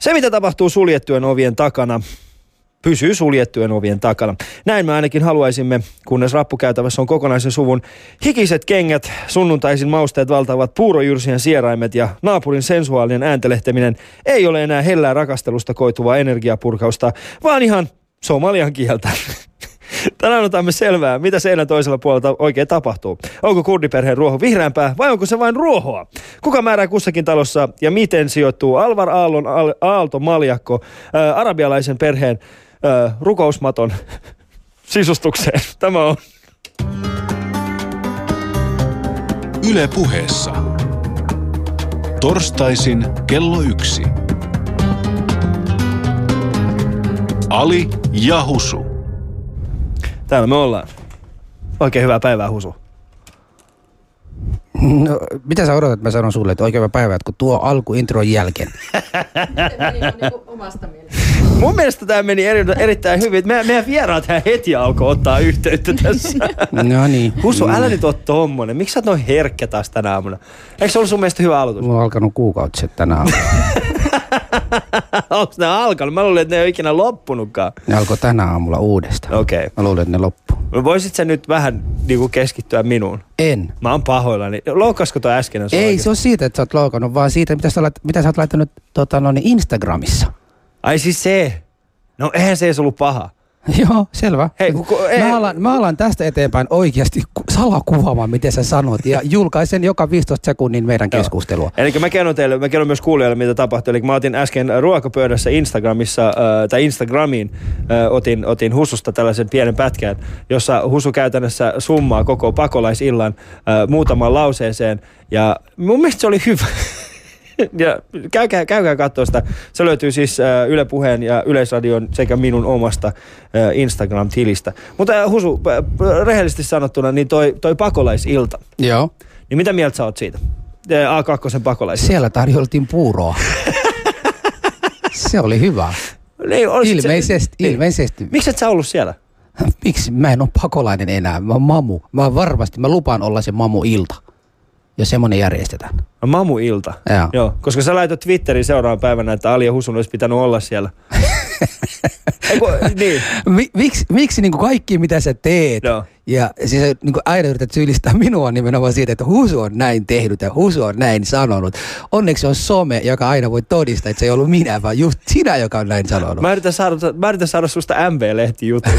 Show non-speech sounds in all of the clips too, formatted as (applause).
Se, mitä tapahtuu suljettujen ovien takana, pysyy suljettujen ovien takana. Näin me ainakin haluaisimme, kunnes rappukäytävässä on kokonaisen suvun hikiset kengät, sunnuntaisin mausteet valtavat puurojyrsien sieraimet ja naapurin sensuaalinen ääntelehteminen ei ole enää hellää rakastelusta koituvaa energiapurkausta, vaan ihan somalian kieltä. (laughs) Tänään otamme selvää, mitä seinän toisella puolella oikein tapahtuu. Onko kurdiperheen ruoho vihreämpää vai onko se vain ruohoa? Kuka määrää kussakin talossa ja miten sijoittuu Alvar Aallon Aalto Maljakko ää, arabialaisen perheen ää, rukousmaton (laughs) sisustukseen? Tämä on Yle puheessa. Torstaisin kello yksi. Ali ja Husu. Täällä me ollaan. Oikein hyvää päivää, Husu. No, mitä sä odotat, että mä sanon sulle, että oikein hyvää päivää, että kun tuo alku intron jälkeen. (laughs) Mun mielestä tämä meni eri, erittäin hyvin. Me, meidän vieraat heti alkoi ottaa yhteyttä tässä. no niin. Husu, älä nyt ole tommonen. Miksi sä oot noin herkkä taas tänä aamuna? Eikö se ollut sun mielestä hyvä aloitus? Mulla on alkanut kuukautiset tänä aamuna. (laughs) (laughs) Onko ne alkanut? Mä luulin, että ne ei ole ikinä loppunutkaan. Ne alkoi tänä aamulla uudestaan. Okei. Okay. Mä luulin, että ne loppuu. No voisit sä nyt vähän niinku keskittyä minuun? En. Mä oon pahoillani. Loukasko toi äsken? Ei, oikein? se on siitä, että sä oot loukannut, vaan siitä, mitä sä, olet, mitä sä oot laittanut tota, no, niin Instagramissa. Ai siis se? No eihän se edes ollut paha. (laughs) Joo, selvä. Hei, ku, ei. mä, alan, mä alan tästä eteenpäin oikeasti salakuvaamaan, miten sä sanot, ja (laughs) julkaisen joka 15 sekunnin meidän keskustelua. Eli mä kerron teille, mä kerron myös kuulijoille, mitä tapahtui. Eli mä otin äsken ruokapöydässä Instagramissa, äh, tai Instagramiin, äh, otin, otin Hususta tällaisen pienen pätkän, jossa Husu käytännössä summaa koko pakolaisillan äh, muutamaan lauseeseen, ja mun mielestä se oli hyvä. (laughs) ja käykää, käykää katsoa sitä. Se löytyy siis äh, Yle Puheen ja Yleisradion sekä minun omasta äh, Instagram-tilistä. Mutta äh, Husu, rehellisesti sanottuna, niin toi, toi pakolaisilta. Joo. Niin mitä mieltä sä oot siitä? A2 pakolaisilta. Siellä tarjoltiin puuroa. se oli hyvä. Niin, ilmeisesti, se, ilmeisesti. Niin. Miksi et sä ollut siellä? Miksi? Mä en ole pakolainen enää. Mä oon mamu. Mä varmasti, mä lupaan olla se mamu ilta jos semmoinen järjestetään. No mamu-ilta. Joo. Joo. Koska sä laitat Twitteriin seuraavan päivänä, että Ali ja Husun olisi pitänyt olla siellä. (laughs) Eiku, niin. Miksi, miksi niin kuin kaikki, mitä sä teet, Joo. ja siis niin kuin aina yrität syyllistää minua nimenomaan siitä, että Husu on näin tehnyt ja Husu on näin sanonut. Onneksi on some, joka aina voi todistaa, että se ei ollut minä, vaan just sinä, joka on näin sanonut. Mä yritän saada, mä yritän saada susta MV-lehti juttu.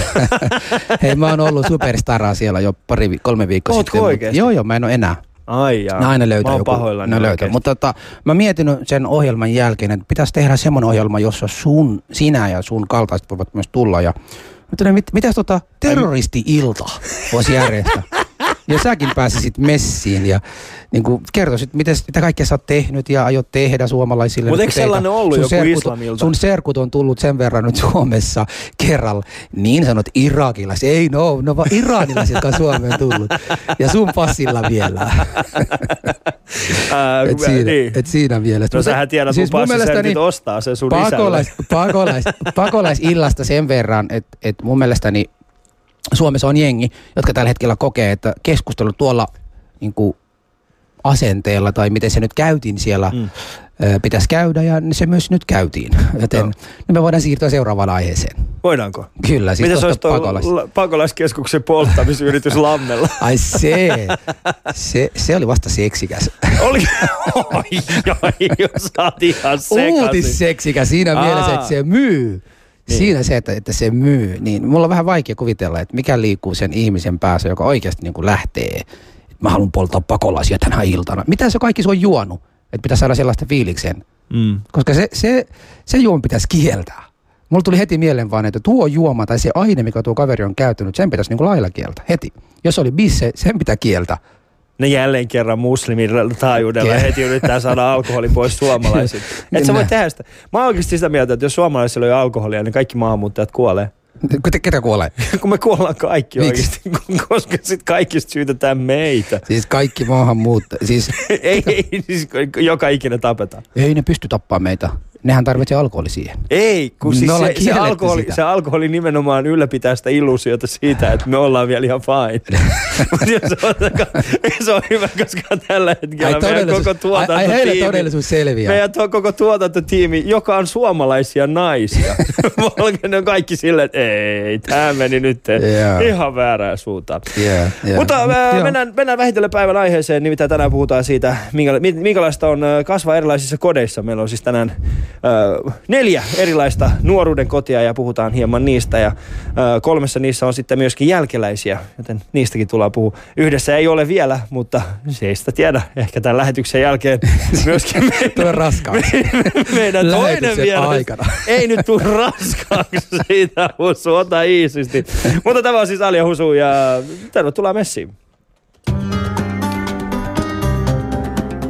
(laughs) Hei, mä oon ollut superstaraa siellä jo pari, kolme viikkoa Ootko sitten. oikeasti? Joo, joo, mä en ole enää. Ai jaa. Ne aina löytää Mä joku. pahoillani ne löytää. Mutta tota, mä mietin sen ohjelman jälkeen, että pitäisi tehdä semmoinen ohjelma, jossa sun, sinä ja sun kaltaiset voivat myös tulla. Ja Mutta mit, mitäs tota terroristi-ilta voisi järjestää? (laughs) ja säkin pääsisit messiin ja niin kuin kertoisit, miten, mitä kaikkea sä oot tehnyt ja aiot tehdä suomalaisille. Mutta eikö sellainen ollut sun joku serkut, islamilta? Sun serkut on tullut sen verran nyt Suomessa kerralla. Niin sanot irakilaiset. Ei no, no vaan iranilaiset, jotka on Suomeen tullut. Ja sun passilla vielä. (laughs) Ää, et, siinä, niin. et siinä mielessä. No sähän tiedät, siis mun passissa nyt ostaa sen sun pakolais, pakolais, (laughs) pakolais-illasta sen verran, että et mun mielestäni Suomessa on jengi, jotka tällä hetkellä kokee, että keskustelu tuolla niin kuin asenteella tai miten se nyt käytiin siellä mm. pitäisi käydä ja se myös nyt käytiin. Joten no. me voidaan siirtyä seuraavaan aiheeseen. Voidaanko? Kyllä. Siis Mitä se olisi pakolais... pakolaiskeskuksen polttamisyritys (laughs) Lammella? Ai se, se, se oli vasta seksikäs. Oli? Oi, oi, jos oot ihan sekaisin. Uutisseksikäs siinä Aa. mielessä, että se myy. Niin. Siinä se, että, että se myy, niin mulla on vähän vaikea kuvitella, että mikä liikkuu sen ihmisen päässä, joka oikeasti niin kuin lähtee. Mä haluan polttaa pakolaisia tänä iltana. Mitä se kaikki se on juonut? Että pitäisi saada sellaista fiiliksen. Mm. Koska se, se, se juoma pitäisi kieltää. Mulla tuli heti mieleen vaan, että tuo juoma tai se aine, mikä tuo kaveri on käyttänyt, sen pitäisi niin kuin lailla kieltä heti. Jos oli bisse, sen pitää kieltää ne jälleen kerran muslimin taajuudella heti yrittää saada alkoholi pois suomalaisilta. (laughs) Et sä voi tehdä sitä. Mä oon oikeasti sitä mieltä, että jos suomalaisilla on alkoholia, niin kaikki maahanmuuttajat kuolee. Ketä kuolee? (laughs) Kun me kuollaan kaikki Miksi? oikeasti, (laughs) koska sitten kaikista syytetään meitä. Siis kaikki maahanmuuttajat. Siis... ei, ei, siis joka ikinä tapetaan. Ei ne pysty tappamaan meitä. Nehän tarvitsee alkoholi siihen. Ei, kun siis se, se, alkoholi, sitä. se alkoholi nimenomaan ylläpitää sitä illuusiota siitä, että me ollaan vielä ihan fine. (laughs) Se, on, se on hyvä, koska tällä hetkellä meidän koko ai, ai heille tuotantotiimi, todellisuus selviää. meidän tuo koko tuotantotiimi, joka on suomalaisia naisia, (laughs) ne on kaikki silleen, että ei, tämä meni nyt Joo. ihan väärään suuntaan. Yeah, yeah. Mutta Mut mennään, mennään vähitellen päivän aiheeseen, nimittäin tänään puhutaan siitä, minkä, mi- minkälaista on kasvaa erilaisissa kodeissa. Meillä on siis tänään äh, neljä erilaista nuoruuden kotia ja puhutaan hieman niistä. Ja äh, kolmessa niissä on sitten myöskin jälkeläisiä, joten niistäkin tullaan puhua. Yhdessä ei ole vielä, mutta se ei sitä tiedä. Ehkä tämän lähetyksen jälkeen (laughs) myöskin me, Tulee raskaaksi. meidän toinen vieras aikana. (laughs) ei nyt tule raskaaksi siitä, Husu, ota iisisti. Mutta tämä on siis Alja Husu ja tervetuloa messiin.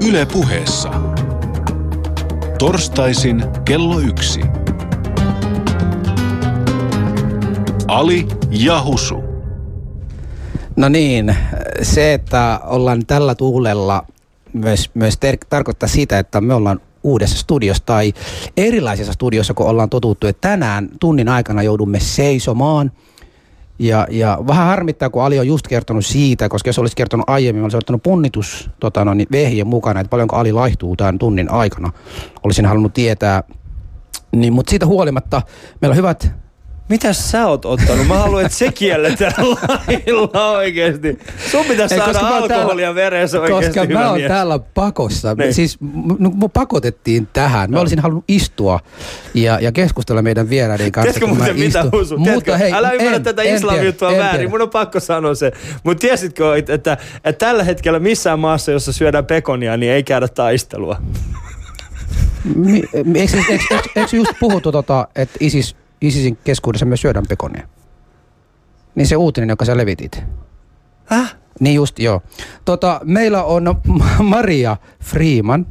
Yle puheessa. Torstaisin kello yksi. Ali ja Husu. No niin, se, että ollaan tällä tuulella myös, myös ter- tarkoittaa sitä, että me ollaan uudessa studiossa tai erilaisessa studiossa, kun ollaan totuttu, että tänään tunnin aikana joudumme seisomaan. Ja, ja vähän harmittaa, kun Ali on just kertonut siitä, koska jos olisi kertonut aiemmin, mä olisin ottanut punnitus tota, no, niin vehjen mukana, että paljonko Ali laihtuu tämän tunnin aikana. Olisin halunnut tietää. Niin, mutta siitä huolimatta meillä on hyvät Mitäs sä oot ottanut? Mä haluan, että se kielletään (laughs) lailla oikeesti. Sun pitäisi Ei, saada koska alkoholia täällä- veressä oikeesti. Koska mä oon mies. täällä pakossa. Niin. Siis m- m- mut pakotettiin tähän. Mä olisin halunnut istua ja, ja keskustella meidän vieraiden kanssa. Tiedätkö muuten mitä istun. Husu? Mutta hei, älä ymmärrä en- tätä en väärin. Mun on pakko sanoa se. Mutta tiesitkö, että, että, että tällä hetkellä missään maassa, jossa syödään pekonia, niin ei käydä taistelua. Eikö, eikö just puhuttu, tota, että ISIS, ISISin keskuudessa myös syödään pekonia? Niin se uutinen, joka sä levitit. Häh? Niin just, joo. Tota, meillä on Ma- Maria Freeman.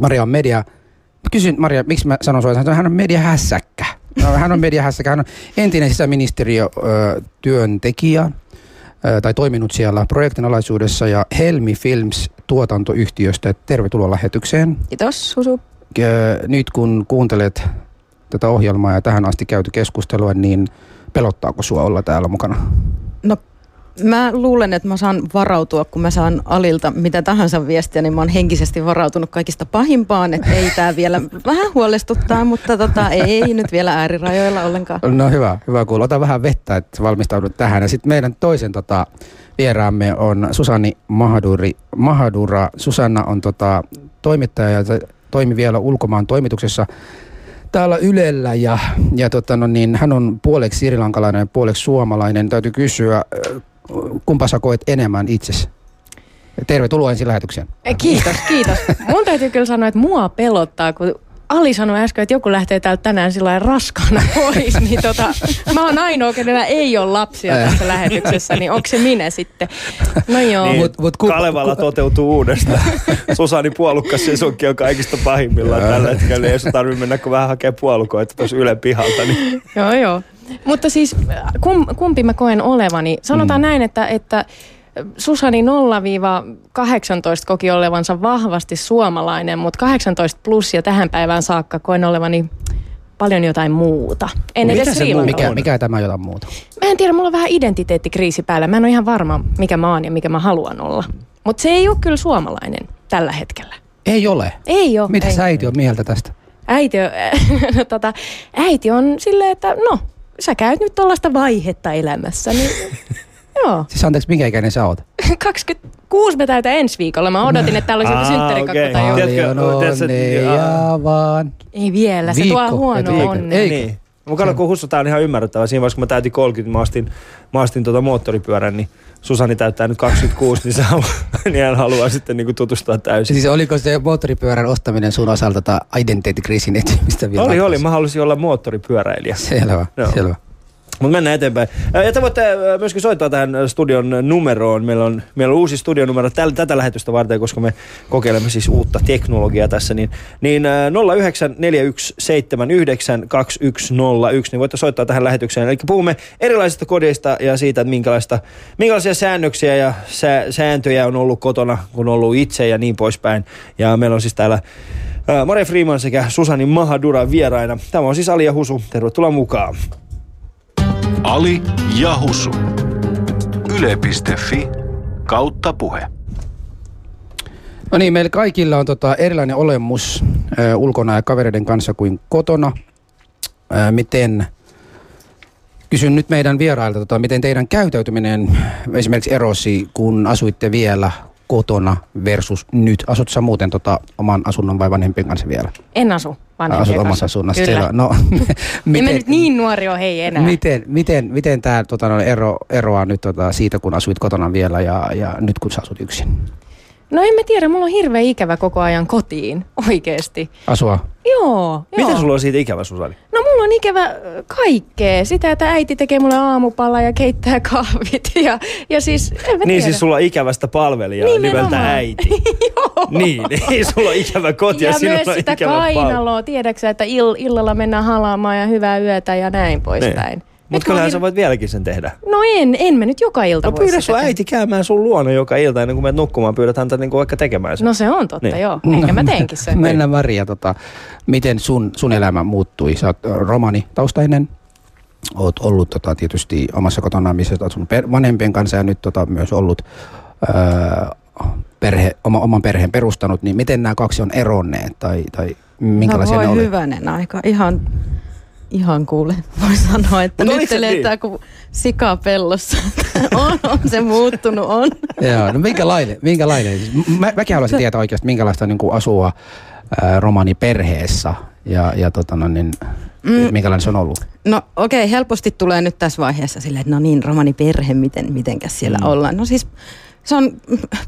Maria on media... Kysyn Maria, miksi mä sanon että hän on mediahässäkkä. No, hän on mediahässäkkä. Hän on entinen sisäministeriö ö, työntekijä ö, tai toiminut siellä projektin alaisuudessa ja Helmi Films tuotantoyhtiöstä. Tervetuloa lähetykseen. Kiitos, Susu. Nyt kun kuuntelet tätä ohjelmaa ja tähän asti käyty keskustelua, niin pelottaako sua olla täällä mukana? No, mä luulen, että mä saan varautua, kun mä saan Alilta mitä tahansa viestiä, niin mä oon henkisesti varautunut kaikista pahimpaan, että ei tää vielä (laughs) vähän huolestuttaa, mutta tota, ei nyt vielä äärirajoilla ollenkaan. No hyvä, hyvä kuulla. Ota vähän vettä, että valmistaudut tähän. Ja sitten meidän toisen tota, vieraamme on Susani Mahaduri. Mahadura. Susanna on tota, toimittaja ja toimi vielä ulkomaan toimituksessa täällä Ylellä ja, ja tota, no niin, hän on puoleksi sirilankalainen ja puoleksi suomalainen. Täytyy kysyä, kumpa sä koet enemmän itsesi? Tervetuloa ensin lähetykseen. Kiitos, kiitos. Mun täytyy kyllä sanoa, että mua pelottaa, kun Ali sanoi äsken, että joku lähtee täältä tänään sillä lailla raskaana (laughs) pois, niin tota, mä oon ainoa, kenellä ei ole lapsia tässä lähetyksessä, niin onko se minä sitten? No joo. Niin, Mut- mut ku- Kalevalla ku- toteutuu uudestaan. (laughs) Susani puolukkas sesonkin on kaikista pahimmillaan tällä hetkellä. Ei sun tarvitse mennä kuin vähän hakea puolukoita tuossa Yle pihalta. Niin. Joo, joo. Mutta siis kum, kumpi mä koen olevani? Sanotaan mm. näin, että, että Susani 0-18 koki olevansa vahvasti suomalainen, mutta 18 plus ja tähän päivään saakka koen olevani paljon jotain muuta. En Mitä edes se muu-. Mikä, mikä tämä jotain muuta? Mä en tiedä, mulla on vähän identiteettikriisi päällä. Mä en ole ihan varma, mikä mä oon ja mikä mä haluan olla. Mutta se ei ole kyllä suomalainen tällä hetkellä. Ei ole. Ei ole. Mitä ei. sä äiti on mieltä tästä? Äiti on, (laughs) tota, äiti on silleen, että no, sä käyt nyt tuollaista vaihetta elämässä, niin (laughs) joo. Siis anteeksi, minkä ikäinen sä oot? 26 mä täytän ensi viikolla. Mä odotin, että täällä olisi joku synttärikakku okei. tai joku. Tiedätkö, Paljon tiedätkö, onnea vaan. Ei vielä, se Viikko tuo huono onnea. Niin. Mun kato, kun Hussu, tää on ihan ymmärrettävää. Siinä vaiheessa, kun mä täytin 30, mä astin, mä astin tuota moottoripyörän, niin Susani täyttää nyt 26, niin, (laughs) haluaa, niin hän haluaa sitten niinku tutustua täysin. Siis oliko se moottoripyörän ostaminen sun osalta tai identiteettikriisin etsimistä vielä? Oli, oli. Mä halusin olla moottoripyöräilijä. Selvä, Joo. selvä. Mutta mennään eteenpäin. Ja te voitte myöskin soittaa tähän studion numeroon. Meillä on, meillä on uusi studionumero täl, tätä lähetystä varten, koska me kokeilemme siis uutta teknologiaa tässä. Niin, niin ää, 0941792101, niin voitte soittaa tähän lähetykseen. Eli puhumme erilaisista kodeista ja siitä, että minkälaista, minkälaisia säännöksiä ja sä, sääntöjä on ollut kotona, kun on ollut itse ja niin poispäin. Ja meillä on siis täällä Ää, Mare Freeman sekä Susani Mahadura vieraina. Tämä on siis Ali ja Husu. Tervetuloa mukaan. Ali ja Husu. Yle.fi kautta puhe. No niin, meillä kaikilla on tota erilainen olemus ö, ulkona ja kavereiden kanssa kuin kotona. Ö, miten, kysyn nyt meidän vierailta, tota, miten teidän käyttäytyminen esimerkiksi erosi, kun asuitte vielä kotona versus nyt? Asut sä muuten tota, oman asunnon vai vanhempien kanssa vielä? En asu vanhempien Asut kanssa. omassa asunnossa. Kyllä. Selvä. No, (laughs) (laughs) Miten, en nyt niin nuori ole hei enää. Miten, miten, miten tämä tota, no, ero, eroaa nyt tota, siitä, kun asuit kotona vielä ja, ja nyt kun sä asut yksin? No en mä tiedä, mulla on hirveä ikävä koko ajan kotiin, oikeesti. Asua? Joo, Miten joo. sulla on siitä ikävä, Susani? No mulla on ikävä ö, kaikkea. Sitä, että äiti tekee mulle aamupala ja keittää (laughs) kahvit ja, ja siis, en mä Niin tiedä. siis sulla on ikävästä palvelijaa Nimenomaan. nimeltä äiti. (laughs) Joo. Niin, ei sulla on ikävä koti ja, ja sinulla myös on sitä ikävä kainaloa, tiedäksä, että ill, illalla mennään halaamaan ja hyvää yötä ja näin poispäin. Nyt Mutta kyllähän hir- sä voit vieläkin sen tehdä. No en, en mä nyt joka ilta No voi pyydä sun äiti käymään sun luona joka ilta ennen kuin menet nukkumaan. Pyydät häntä niinku vaikka tekemään sen. No se on totta, Niin. joo. Ehkä mä teenkin sen. (laughs) Mennään Maria, tota, miten sun, sun elämä muuttui? Sä oot romani taustainen, oot ollut tota, tietysti omassa kotona, missä oot sun per, vanhempien kanssa ja nyt tota, myös ollut öö, perhe, oma, oman perheen perustanut, niin miten nämä kaksi on eronneet tai, tai minkälaisia no ne voi oli? hyvänen aika. Ihan, ihan kuule, voi sanoa, että Mut nyt se niin? kuin sika pellossa. (laughs) on, on se muuttunut, on. Joo, no minkälainen? minkälainen? Siis Mä, mäkin haluaisin tietää oikeasti, minkälaista niin kuin asua ää, romaniperheessä ja, ja tota, no, niin, mm. minkälainen se on ollut. No okei, okay, helposti tulee nyt tässä vaiheessa silleen, että no niin, romaniperhe, miten, mitenkäs siellä mm. ollaan. No siis se on,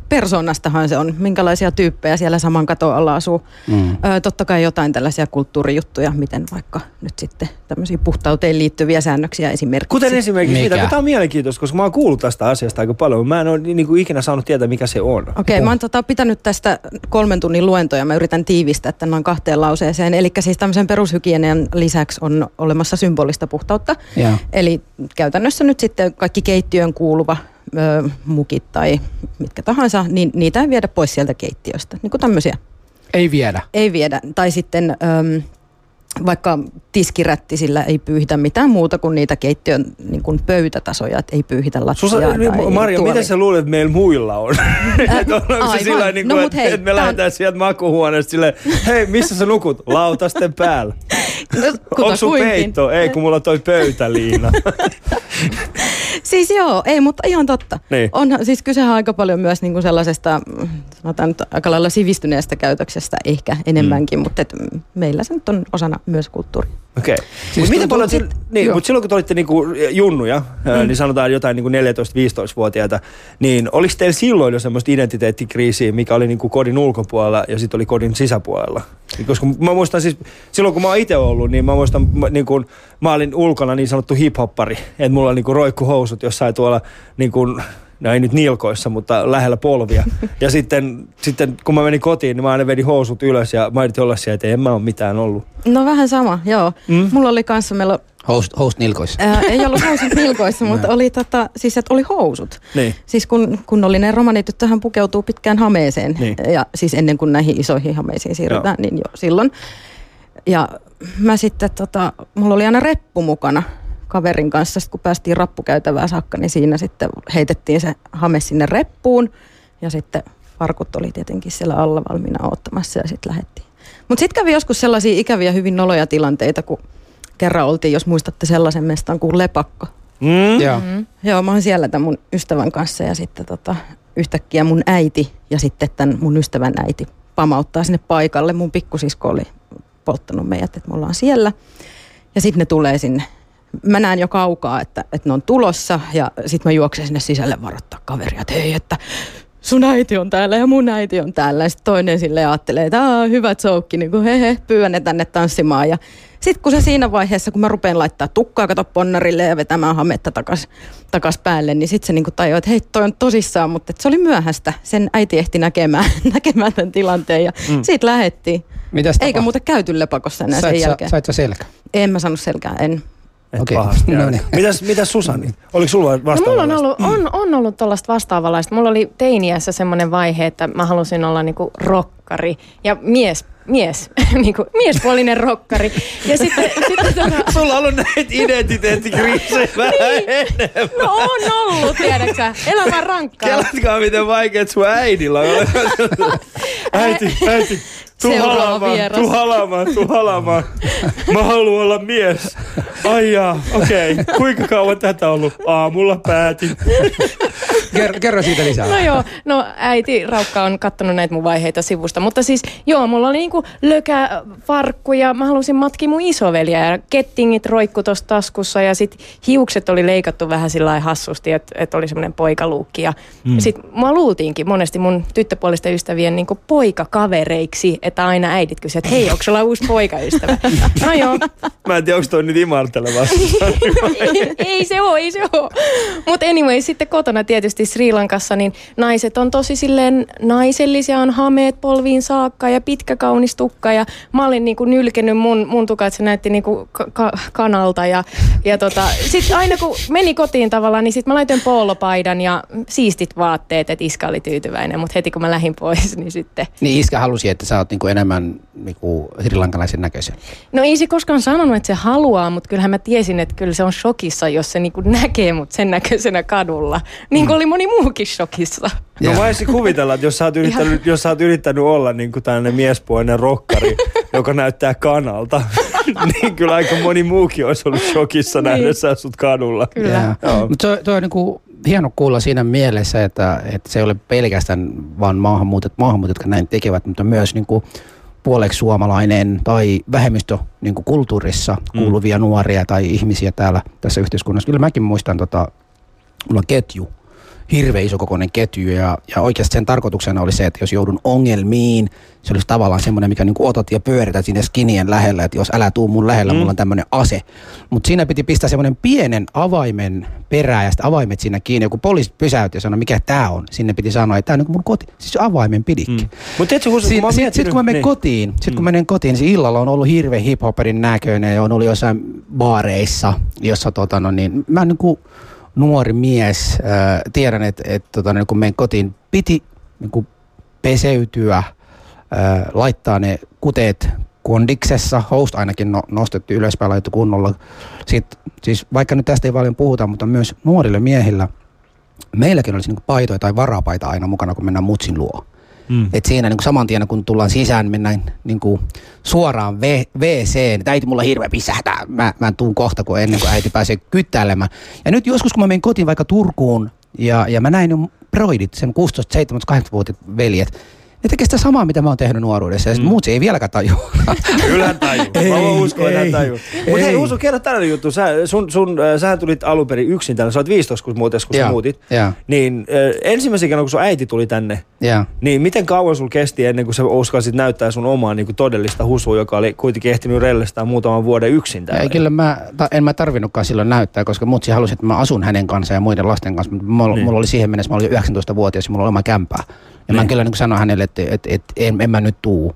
persoonastahan se on, minkälaisia tyyppejä siellä saman katon alla asuu. Mm. Ö, totta kai jotain tällaisia kulttuurijuttuja, miten vaikka nyt sitten tämmöisiä puhtauteen liittyviä säännöksiä esimerkiksi. Kuten esimerkiksi Mikä? mitä, kun tämä on mielenkiintoista, koska mä oon kuullut tästä asiasta aika paljon, mutta mä en ole niin kuin ikinä saanut tietää, mikä se on. Okei, okay, mä oon tota, pitänyt tästä kolmen tunnin luentoja. Mä yritän tiivistää tämän noin kahteen lauseeseen. Eli siis tämmöisen perushygienian lisäksi on olemassa symbolista puhtautta. Joo. Eli käytännössä nyt sitten kaikki keittiöön kuuluva ö, mukit tai mitkä tahansa, niin niitä ei viedä pois sieltä keittiöstä. Niin kuin tämmöisiä Ei viedä. ei viedä. Tai sitten äm, vaikka tiskirätti sillä ei pyyhitä mitään muuta kuin niitä keittiön niin kuin pöytätasoja, että ei pyyhitä lattiaa Susa, tai niin, Maria, tuoli. miten sä luulet, että meillä muilla on? (laughs) että onko se sillä niin No kuin, mut että, hei, että me tää on- lähdetään sieltä makuhuoneesta silleen, hei, missä sä nukut? Lautasten päällä. (laughs) No, Onko sun peitto? Ei, kun mulla on toi pöytäliina. (laughs) Siis joo, ei, mutta ihan totta. Niin. Onhan, siis kysehän on aika paljon myös niin kuin sellaisesta, sanotaan nyt aika lailla sivistyneestä käytöksestä ehkä enemmänkin, mm. mutta et, meillä se nyt on osana myös kulttuuri. Okei. Okay. Siis miten paljon, sit- niin, mutta silloin kun te olitte niinku junnuja, mm. niin sanotaan jotain niinku 14-15-vuotiaita, niin oliko teillä silloin jo semmoista identiteettikriisiä, mikä oli niinku kodin ulkopuolella ja sitten oli kodin sisäpuolella? Niin Koska mä muistan siis, silloin kun mä oon itse ollut, niin mä muistan, mä, niin kun, mä olin ulkona niin sanottu hiphoppari, että mulla on niinku roikkuhousut jossain tuolla niin kuin, no ei nyt nilkoissa, mutta lähellä polvia. (laughs) Ja sitten, sitten kun mä menin kotiin, niin mä aina vedin housut ylös ja mä olla siellä, että en mä ole mitään ollut. No vähän sama, joo. Mm. Mulla oli kanssa, meillä Host, host nilkoissa. Ää, ei ollut (laughs) housut nilkoissa, mutta oli, tota, siis, että oli housut. Niin. Siis kun kunnollinen romanityttöhän pukeutuu pitkään hameeseen, Niin. ja siis ennen kuin näihin isoihin hameisiin siirrytään, niin jo silloin. Ja mä sitten, tota, mulla oli aina reppu mukana kaverin kanssa, sit kun päästiin rappukäytävää saakka, niin siinä sitten heitettiin se hame sinne reppuun, ja sitten farkut oli tietenkin siellä alla valmiina ottamassa, ja sitten lähdettiin. Mutta sitten kävi joskus sellaisia ikäviä, hyvin noloja tilanteita, kun kerran oltiin, jos muistatte sellaisen mestan kuin Lepakko. Mm? Joo. Joo, mä oon siellä tämän mun ystävän kanssa ja sitten tota, yhtäkkiä mun äiti ja sitten tämän mun ystävän äiti pamauttaa sinne paikalle. Mun pikkusisko oli polttanut meidät, että me ollaan siellä. Ja sitten ne tulee sinne. Mä näen jo kaukaa, että, että ne on tulossa ja sitten mä juoksen sinne sisälle varoittaa kaveria, että hei, että sun äiti on täällä ja mun äiti on täällä. Ja sitten toinen sille ajattelee, että Aa, hyvä joke, niin kuin he, he pyydän ne tänne tanssimaan. Ja sitten kun se siinä vaiheessa, kun mä rupean laittaa tukkaa kato ponnarille ja vetämään hametta takas, takas päälle, niin sitten se niinku tajuaa, että hei, toi on tosissaan, mutta se oli myöhäistä. Sen äiti ehti näkemään, (laughs) näkemään tämän tilanteen ja mm. siitä lähettiin. Mitäs Eikä muuten käyty lepakossa enää sen Sait sä- jälkeen. Sait sä selkä? En mä saanut selkää, en. Et Okei. pahasti. No No niin. Mitäs, mitäs Susani? Oliko sulla No vastaavaa? mulla on ollut, on, on ollut tuollaista vastaavanlaista. Mulla oli teiniässä semmoinen vaihe, että mä halusin olla niinku rokkari ja mies mies, (laughs) niin kuin miespuolinen rokkari. Ja sitten, sitten tota, (laughs) Sulla on ollut näitä identiteettikriisejä vähän enemmän. no on ollut, tiedätkö Elämä on rankkaa. Kelatkaa, miten vaikeet sun äidillä on. (laughs) äiti, äiti, tuu halamaan, tuu halamaan, tuu halamaan. Mä haluan olla mies. Ai jaa, okei. Okay. Kuinka kauan tätä on ollut? Aamulla päätin. Kerro, kerro siitä lisää. No joo, no äiti Raukka on kattonut näitä mun vaiheita sivusta, mutta siis joo, mulla oli niinku lökä farkku ja mä halusin matkia mun isoveliä ja kettingit roikku tossa taskussa ja sit hiukset oli leikattu vähän sillä hassusti, että et oli semmoinen poikaluukki ja mm. sit mua luultiinkin monesti mun tyttöpuolisten ystävien niinku poikakavereiksi, että aina äidit kysyivät, että hei, onko sulla uusi poikaystävä? (laughs) no joo, Mä en tiedä, onko toi nyt imartelevaa. (laughs) ei, ei se ole, ei se ole. Mutta anyway, sitten kotona tietysti Sri Lankassa, niin naiset on tosi silleen naisellisia, on hameet polviin saakka ja pitkä kaunis tukka. Ja mä olin niinku nylkenyt mun, mun tukat, se näytti niinku ka- ka- kanalta. Ja, ja tota, sitten aina kun meni kotiin tavallaan, niin sitten mä laitoin poolopaidan ja siistit vaatteet, että iska oli tyytyväinen. Mutta heti kun mä lähdin pois, niin sitten... Niin iskä halusi, että sä oot niinku enemmän niinku srilankalaisen näköisen. No ei se koskaan sanonut, että se haluaa, mutta kyllähän mä tiesin, että kyllä se on shokissa, jos se niinku näkee mut sen näköisenä kadulla. Niin kuin oli moni muukin shokissa. No Joo. voisin kuvitella, että jos sä oot (laughs) yrittänyt, jos sä oot yrittänyt olla niin kuin tällainen miespuolinen rokkari, (laughs) joka näyttää kanalta, (laughs) niin kyllä aika moni muukin olisi ollut shokissa Niin. nähdessä sut kadulla. Kyllä. Mutta toi, toi on niinku hieno kuulla siinä mielessä, että, että se ei ole pelkästään vaan maahanmuutot, maahanmuutot, jotka näin tekevät, mutta myös niinku puoleksi suomalainen tai vähemmistö niinku kulttuurissa kuuluvia nuoria tai ihmisiä täällä tässä yhteiskunnassa. Kyllä mäkin muistan, tota, mulla on ketju, hirveän iso kokoinen ketju ja, ja oikeasti sen tarkoituksena oli se, että jos joudun ongelmiin, se olisi tavallaan semmoinen, mikä niinku otat ja pyörität sinne skinien lähellä, että jos älä tuu mun lähellä, mm. mulla on tämmöinen ase. Mutta siinä piti pistää semmoinen pienen avaimen perään ja sitten avaimet siinä kiinni. Joku poliisi pysäytti ja sanoi, mikä tämä on. Sinne piti sanoa, että tämä on niinku mun koti. Siis avaimen pidikki. Mm. Mutta tiedätkö, kun, kun Sitten oon sit, sit, kun mä menen niin. kotiin, sit kun mä menen kotiin, niin illalla on ollut hirveän hiphoperin näköinen ja on ollut jossain baareissa, jossa tota, no niin, mä niin kuin nuori mies äh, tiedän, että et, tota, no, kun menen kotiin, piti niin kuin peseytyä, äh, laittaa ne kuteet kondiksessa, host ainakin no, nostettu ylöspäin, laitettu kunnolla. Sitten, siis vaikka nyt tästä ei paljon puhuta, mutta myös nuorille miehillä, meilläkin olisi niin paitoja tai varapaita aina mukana, kun mennään mutsin luo. Mm. Et siinä niin saman tien, kun tullaan sisään, mennään niin kuin suoraan WC, että äiti mulla hirveä pissähtää. Mä, mä tuun kohta, kun ennen kuin äiti pääsee kyttäilemään. Ja nyt joskus, kun mä menin kotiin vaikka Turkuun, ja, ja mä näin broidit, sen 16, 17, 18-vuotiaat veljet, ne tekee sitä samaa, mitä mä oon tehnyt nuoruudessa. Ja mm. muut se ei vieläkään tajua. (laughs) Kyllä tajuu. Ei, Mä uskoa, että ei, tajuu. Mutta hei ei. Husu, kerro tällainen juttu. Sä, sun, sun, äh, sähän tulit alun perin yksin tänne. Sä oot 15, kun muuten, kun sä Joo, muutit. joo. Niin äh, ensimmäisen kerran, kun sun äiti tuli tänne, ja. niin miten kauan sul kesti ennen kuin sä uskalsit näyttää sun omaa niin kuin todellista husua, joka oli kuitenkin ehtinyt rellestää muutaman vuoden yksin täällä? Ja kyllä mä, ta, en mä tarvinnutkaan silloin näyttää, koska mutsi halusi, että mä asun hänen kanssaan ja muiden lasten kanssa. Mutta mulla, Niin. mulla oli siihen mennessä, mä olin jo 19-vuotias ja mulla oli oma kämpää. Ja mä Niin. kyllä niin sanoin hänelle, että, että, että en, en mä nyt tuu.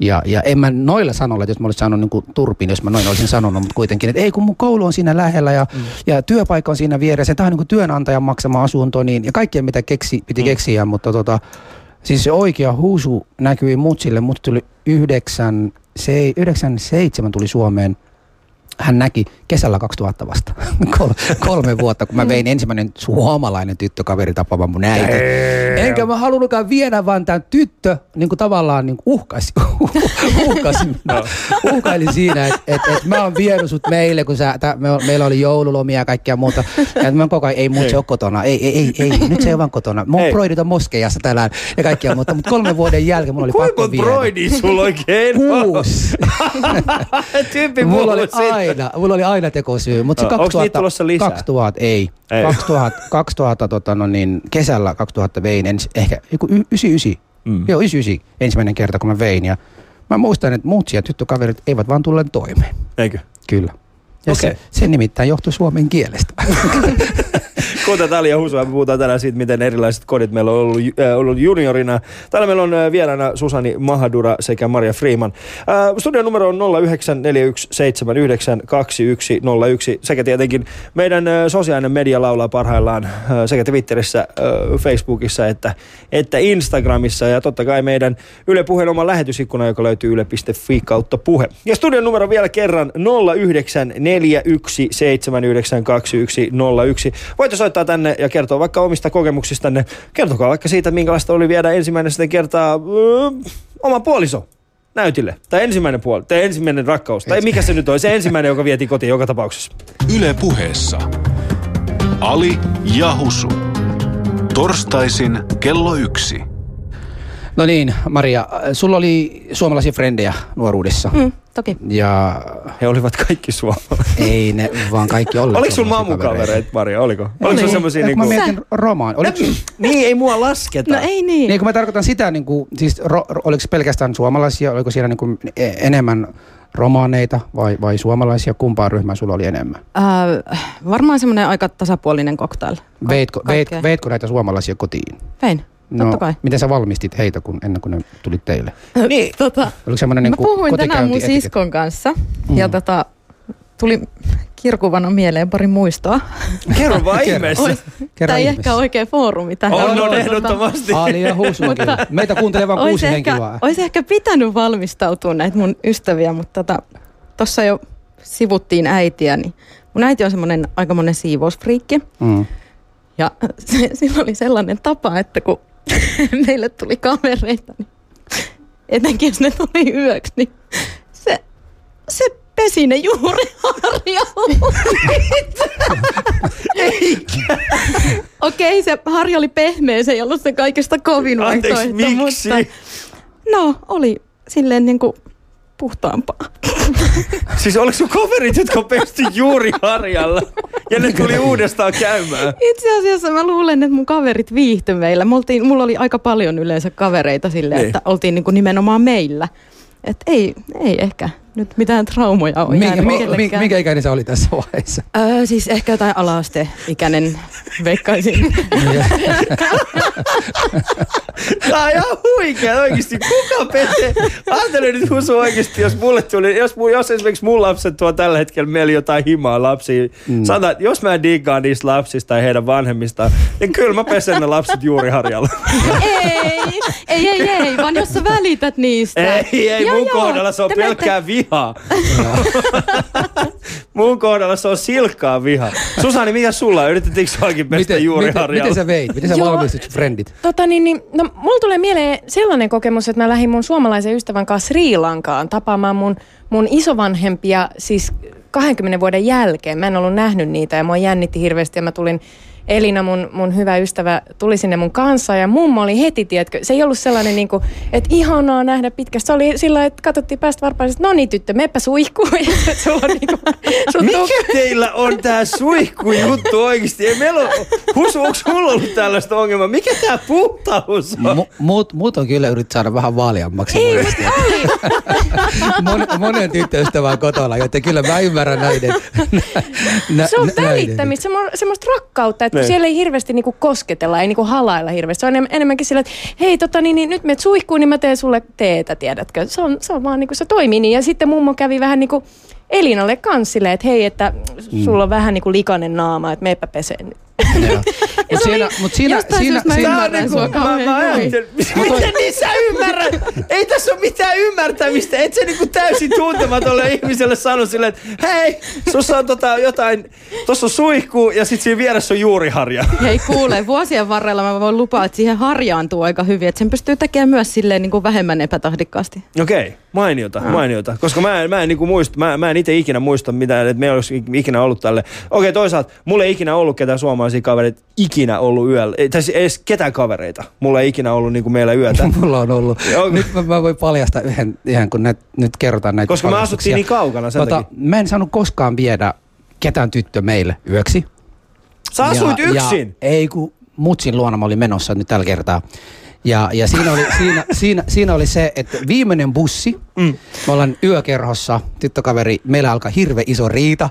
Ja, ja en mä noilla sanoilla, että jos mä olisin sanonut niin kuin turpiin, jos mä noin olisin sanonut, mutta kuitenkin, että ei kun mun koulu on siinä lähellä ja, mm. ja työpaikka on siinä vieressä. Tämä on niin kuin työnantajan maksama asunto niin, ja kaikkea mitä keksi, piti mm. keksiä, mutta tota, siis se oikea huusu näkyi mutsille. Mut tuli 9, se, 97 tuli Suomeen hän näki kesällä 2000 vasta. (laughs) Kol, kolme vuotta, kun mä vein ensimmäinen suomalainen tyttökaveri tapaamaan mun äiti. Enkä mä halunnutkaan viedä, vaan tämä tyttö niin kuin tavallaan niin kuin uhkasi, (laughs) uhkasi no. uhkaili siinä, että et, et mä oon vienyt sut meille, kun sä, tä, me, meillä oli joululomia ja kaikkea muuta. Ja mä koko ajan, ei mut se ole kotona, ei, ei, ei, ei, nyt se ei ole vaan kotona. Mun Ei. broidit on moskeijassa tänään ja kaikkea muuta, mutta kolmen vuoden jälkeen mulla oli Kuinka pakko viedä. broidia sulla oikein? Kuusi. (laughs) Tyyppi Mulla oli siitä. Aina, mulla oli aina tekosyy, mutta se No, onks 2000, niitä tulossa lisää? 2000 ei. Ei. 2000, 2000 (laughs) tota, no niin, kesällä 2000 vein ens, ehkä joku y- 99. Mm. Joo, 99 ensimmäinen kerta kun mä vein ja mä muistan, että muut ja tyttökaverit eivät vaan tulleet toimeen. Eikö? Kyllä. Ja Okei. se, se nimittäin johtui suomen kielestä. (laughs) Kuten Ali ja Husua, me puhutaan tänään siitä, miten erilaiset kodit meillä on ollut, äh, ollut juniorina. Täällä meillä on äh, vieraana Susani Mahadura sekä Maria Freeman. Äh, studion numero on 0941792101 sekä tietenkin meidän äh, sosiaalinen media laulaa parhaillaan äh, sekä Twitterissä, äh, Facebookissa että, että Instagramissa ja totta kai meidän Yle Puheen oma lähetysikkuna, joka löytyy yle.fi kautta puhe. Ja studion numero vielä kerran 0941792101. Voitte soittaa tänne ja kertoa vaikka omista kokemuksistanne. Kertokaa vaikka siitä, minkälaista oli viedä ensimmäinen sitten kertaa öö, oma puoliso näytille. Tai ensimmäinen puoli, tai ensimmäinen rakkaus. Tai mikä se nyt on, se ensimmäinen, joka vietiin kotiin joka tapauksessa. Yle puheessa. Ali ja Husu. Torstaisin kello yksi. No niin, Maria, sulla oli suomalaisia frendejä nuoruudessa. Mm, toki. Ja He olivat kaikki suomalaiset. ei ne vaan kaikki olleet Oliko sulla mamukavereita, Maria? Oliko? Oliko sulla Oli. semmosia Ja niinku... mä mietin romaan, oliko, Niin, ei mua lasketa. No ei niin. niin kun mä tarkoitan sitä, niin kuin, siis ro, ro, oliko pelkästään suomalaisia, oliko siellä niin kuin enemmän romaaneita vai, vai suomalaisia, kumpaa ryhmää sulla oli enemmän? Äh, varmaan semmoinen aika tasapuolinen cocktail. Ka- Veitko, veit, veitkö näitä suomalaisia kotiin? Vein, totta kai. miten sä valmistit heitä kun, ennen kuin ne tuli teille? (laughs) Niin. Tota, Oliko semmoinen mä niin kuin puhuin tänään mun kotikäynti- siskon kanssa ja Mm. tota, tuli kirkuvana mieleen pari muistoa. Kerro vaan (laughs) ihmeessä. Tämä ei ihmeessä. ehkä oikea foorumi tähän. On, on tota, ehdottomasti. Ali ja Husu Mutta-. Meitä kuuntelee vain kuusi ehkä, henkilöä. olisi ehkä pitänyt valmistautua näitä mun ystäviä, mutta tota, tuossa jo sivuttiin äitiä, niin mun äiti on semmoinen aikamoinen siivousfriikki. Mm. Ja (laughs) se, sillä oli sellainen tapa, että kun (laughs) meille tuli kavereita, niin etenkin jos ne tuli yöksi, niin se, se pesi ne juuri harjalla. Okei, se harja oli pehmeä, se ei ollut se kaikista kovin Anteeksi, vaihtoehto, miksi? mutta no, oli silleen niin kuin puhtaampaa. Siis oliko sun kaverit, jotka pesti juuri harjalla (laughs) ja ne tuli uudestaan käymään? Itse asiassa mä luulen, että mun kaverit viihtyi meillä. Me oltiin, mulla oli aika paljon yleensä kavereita silleen, Niin. että oltiin niin kuin nimenomaan meillä. Et ei, ei ehkä nyt mitään traumoja ole Minkä, jäänyt mi, mi, minkä ikäinen sä oli tässä vaiheessa? Öö, siis ehkä jotain ala-asteikäinen veikkaisin. (laughs) Tää on ihan huikea oikeesti. Kuka pesee? Ajattele nyt Husu oikeesti, jos mulle tuli, jos, mu- jos esimerkiksi mun lapset tuo tällä hetkellä meillä jotain himaa lapsia. Mm. Sanotaan, että jos mä digaan niistä lapsista tai heidän vanhemmistaan, niin kyllä mä pesen ne lapset juuri harjalla. (laughs) ei, ei, ei, ei, vaan jos sä välität niistä. Ei, ei, Joo, mun joo. kohdalla se on pelkkää vihaa. (laughs) mun kohdalla se on silkkaa vihaa. Susani, mikä sulla on? Yritettiinkö sullakin pestä Miten, juuri miten, harjalla? miten sä veit? Miten sä valmistit sun frendit? Tota niin, niin, no mulla tulee mieleen sellainen kokemus, että mä lähdin mun suomalaisen ystävän kanssa Sri Lankaan tapaamaan mun, mun isovanhempia siis 20 vuoden jälkeen. Mä en ollut nähnyt niitä ja mua jännitti hirveästi ja mä tulin Elina, mun, mun hyvä ystävä, tuli sinne mun kanssa ja mummo oli heti, tiedätkö, se ei ollut sellainen niin kuin, että ihanaa nähdä pitkästi. Se oli sillä että katsottiin päästä varpaisesti, että no niin tyttö, meppä suihkuun. (laughs) Sulla on niin kuin, sun tuk- Mikä teillä on tää suihkujuttu oikeesti? Ei meillä ole, Husu, onko sulla ollut tällaista ongelmaa? Mikä tää puhtaus on? Mu, muut, muut on kyllä yrittänyt saada vähän vaaleammaksi. Ei, mutta oli. (laughs) Mon, monen tyttöystävä on kotona, joten kyllä mä ymmärrän näiden. nä, Se on välittämistä, semmo- semmoista rakkautta, että kun Niin. siellä ei hirveästi niinku kosketella, ei niinku halailla hirveästi. Se on enem- enemmänkin sillä, että hei, tota, niin, niin, nyt menet suihkuun, niin mä teen sulle teetä, tiedätkö. Se on, se on vaan niinku, se toimii niin. Ja sitten mummo kävi vähän niinku Elinalle kans silleen, että hei, että sulla on vähän niinku likainen naama, että meepä peseen nyt. Mutta siinä, mut siinä, jostain siinä, mä siinä, ymmärrän niinku, sua mä, mä ajattelin, miten niin sä ymmärrät? Ei tässä ole mitään ymmärtämistä. Et sä niinku täysin tuntematolle ihmiselle sano silleen, että hei, sussa on tota jotain, tossa on suihku ja sit siinä vieressä on juuriharja. Hei kuule, vuosien varrella mä voin lupaa, että siihen harjaantuu aika hyvin. Että sen pystyy tekemään myös silleen niin kuin vähemmän epätahdikkaasti. Okei, okay, mainiota, mainiota. Koska mä en, mä en, niinku muista, mä, mä en itse ikinä muista mitään, että meillä olisi ikinä ollut tälle. Okei, okay, toisaalta mulla ei ikinä ollut ketään suomalaisia kavereita ikinä ollut yöllä. Ei, tai siis edes ketään kavereita. Mulla ei ikinä ollut niinku meillä yötä. (laughs) mulla on ollut. Nyt mä, mä voin paljastaa yhden, yhden kun näit, nyt kerrotaan näitä Koska me asuttiin niin kaukana sen tota, takia. Mä en saanut koskaan viedä ketään tyttö meille yöksi. Sä asuit yksin? Ja, ei kun mutsin luona mä olin menossa nyt tällä kertaa. Ja, ja siinä, oli, siinä, siinä, siinä oli se, että viimeinen bussi, mm. me ollaan yökerhossa, tyttökaveri, meillä alkaa hirve iso riita.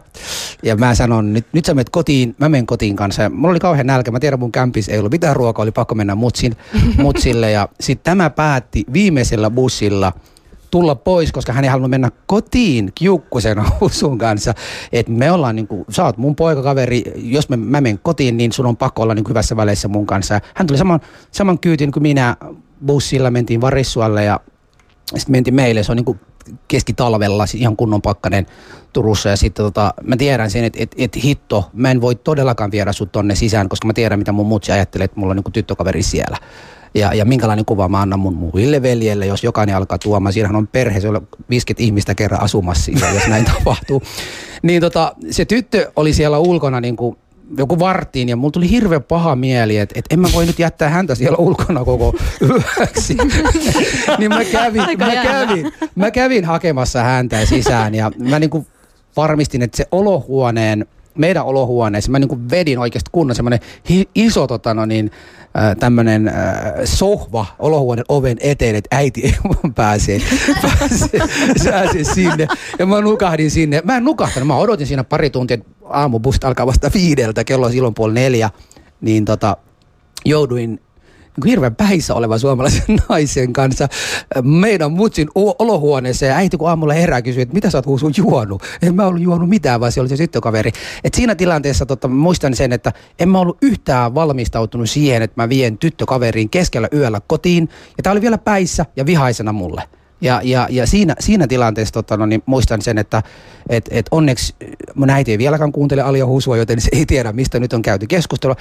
Ja mä sanon, nyt, nyt sä menet kotiin, mä menen kotiin kanssa. Ja mulla oli kauhean nälkä, mä tiedän mun kämpis ei ollut mitään ruokaa, oli pakko mennä mutsin, (laughs) mutsille. Ja sitten tämä päätti viimeisellä bussilla – tulla pois, koska hän ei halunnut mennä kotiin kiukkusen (laughs) Husun kanssa. Että me ollaan niin kuin, sä oot mun poikakaveri, jos mä, mä menen kotiin, niin sun on pakko olla niin kuin hyvässä väleissä mun kanssa. Hän tuli saman, saman kyytin kuin minä bussilla, mentiin Varissualle ja sitten mentiin meille. Se on niin kuin keskitalvella ihan kunnon pakkanen Turussa ja sitten tota, mä tiedän sen, että et, et hitto, mä en voi todellakaan viedä sut tonne sisään, koska mä tiedän mitä mun mutsi ajattelee, että mulla on niin tyttökaveri siellä ja, ja minkälainen kuva mä annan mun muille veljelle, jos jokainen alkaa tuomaan. Siinähän on perhe, se on 50 ihmistä kerran asumassa siinä, jos näin (laughs) tapahtuu. Niin tota, se tyttö oli siellä ulkona niin kuin joku varttiin ja mulla tuli hirveän paha mieli, että, että en mä voi nyt jättää häntä siellä ulkona koko yöksi. (laughs) niin mä kävin, mä, kävin, mä kävin hakemassa häntä sisään ja mä niin kuin varmistin, että se olohuoneen meidän olohuoneessa mä niin kuin vedin oikeasti kunnon semmoinen iso tota no niin, tämmöinen äh, sohva olohuoneen oven eteen, että äiti ei pääse, pääse, pääse sinne. Ja mä nukahdin sinne. Mä en nukahtanut, mä odotin siinä pari tuntia, että aamubussit alkaa vasta viideltä, kello on silloin puoli neljä. Niin tota, jouduin hirveän päissä olevan suomalaisen (laughs) naisen kanssa meidän mutsin olohuoneeseen. Äiti kun aamulla herää kysyi, että mitä sä oot huusun juonut? En mä ollut juonut mitään, vaan se oli se tyttökaveri. Et siinä tilanteessa totta, muistan sen, että en mä ollut yhtään valmistautunut siihen, että mä vien tyttökaveriin keskellä yöllä kotiin. Ja tää oli vielä päissä ja vihaisena mulle. Ja, ja, ja siinä, siinä tilanteessa tota, no, niin muistan sen, että et, et onneksi mun äiti ei vieläkään kuuntele Alia Husua, joten se ei tiedä, mistä nyt on käyty keskustelua.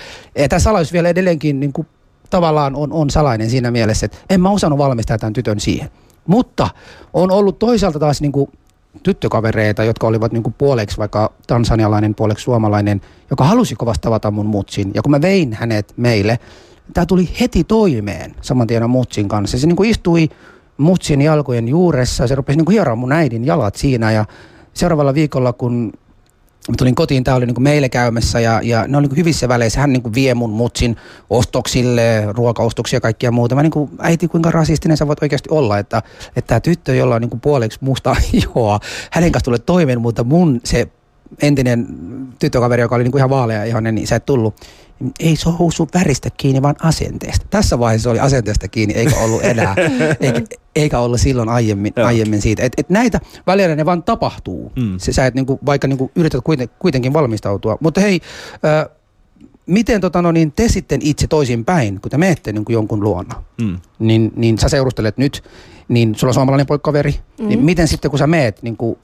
Tämä salaisuus vielä edelleenkin niin kuin tavallaan on, on salainen siinä mielessä, että en mä osannut valmistaa tämän tytön siihen. Mutta on ollut toisaalta taas niin kuin tyttökavereita, jotka olivat niin kuin puoleksi vaikka tansanialainen, puoleksi suomalainen, joka halusi kovasti tavata mun mutsin. Ja kun mä vein hänet meille, tämä tuli heti toimeen saman tien mutsin kanssa. Se niin kuin istui mutsin jalkojen juuressa, se rupesi niin kuin hieroa mun äidin jalat siinä ja seuraavalla viikolla, kun tulin kotiin, tää oli niinku meille käymässä ja, ja ne oli niinku hyvissä väleissä. Hän niinku vie mun mutsin ostoksille, ruokaostoksia ja kaikkia muuta. Mä niinku, äiti, kuinka rasistinen sä voit oikeasti olla, että, että tämä tyttö, jolla on niinku puoleksi musta (laughs) ihoa, hänen kanssa tulee toimeen, mutta mun se entinen tyttökaveri, joka oli niinku ihan vaalea ihonen, niin sä et tullut ei se ole sun väristä kiinni, vaan asenteesta. Tässä vaiheessa oli asenteesta kiinni, eikä ollut enää, (laughs) eikä, eikä ollut silloin aiemmin, aiemmin siitä. Et, et näitä välillä ne vaan tapahtuu. Mm. Se, sä et niinku, vaikka niinku yrität kuitenkin valmistautua. Mutta hei, äh, miten tota, no, niin te sitten itse toisinpäin, kun te menette niin jonkun luona, mm. niin, niin sä seurustelet nyt, niin sulla on suomalainen poikkaveri, mm. niin miten sitten kun sä meet niin kuin,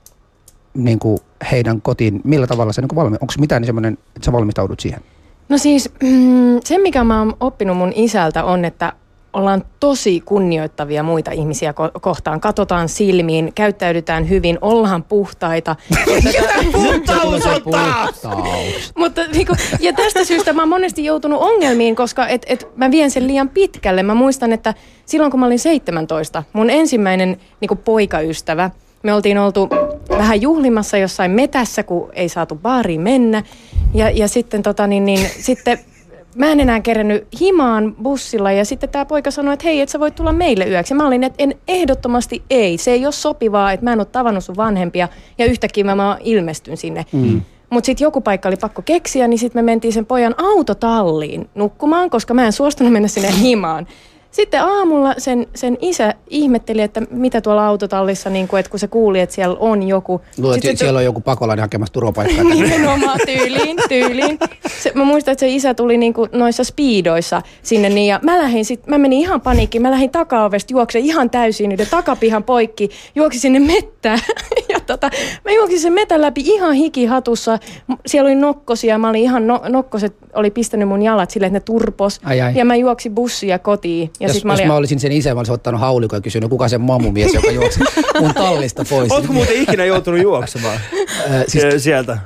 niin kuin heidän kotiin, millä tavalla se niin valmi, onko mitään semmoinen, että sä valmistaudut siihen? No siis mm, se, mikä mä oon oppinut mun isältä on, että ollaan tosi kunnioittavia muita ihmisiä ko- kohtaan. Katsotaan silmiin, käyttäydytään hyvin, ollaan puhtaita. (laughs) puhtaus Mutta niinku, ja tästä syystä mä oon monesti joutunut ongelmiin, koska et, et mä vien sen liian pitkälle. Mä muistan, että silloin kun mä olin 17, mun ensimmäinen niinku, poikaystävä, me oltiin oltu vähän juhlimassa jossain metässä, kun ei saatu baariin mennä. Ja, ja sitten, tota, niin, niin, sitten mä en enää kerännyt himaan bussilla ja sitten tämä poika sanoi, että hei, et sä voit tulla meille yöksi. Ja mä olin, että en ehdottomasti ei. Se ei ole sopivaa, että mä en ole tavannut sun vanhempia ja yhtäkkiä mä, mä ilmestyn sinne. Mm. Mutta sitten joku paikka oli pakko keksiä, niin sitten me mentiin sen pojan autotalliin nukkumaan, koska mä en suostunut mennä sinne himaan. Sitten aamulla sen, sen isä ihmetteli, että mitä tuolla autotallissa, niin kuin, että kun se kuuli, että siellä on joku. Luulet, että siellä on joku pakolainen hakemassa turvapaikkaa. Nimenomaan tyyliin, tyyliin. Se, mä muistan, että se isä tuli niin kuin noissa speedoissa sinne niin, ja mä, lähdin sit, mä menin ihan paniikkiin. Mä lähdin takaovesta juokse ihan täysin niiden takapihan poikki, juoksi sinne mettään. (laughs) ja tota, mä juoksin sen metän läpi ihan hikihatussa. Siellä oli nokkosia, mä olin ihan, no, nokkoset oli pistänyt mun jalat silleen, että ne turpos. Ai ai. Ja mä juoksin bussia kotiin. Ja jos, mä, olin... jos mä olisin sen isä, mä olisin ottanut haulikon ja kysynyt, kuka se mamumies, joka juoksi mun tallista pois. Oletko muuten ikinä joutunut juoksemaan siis, sieltä?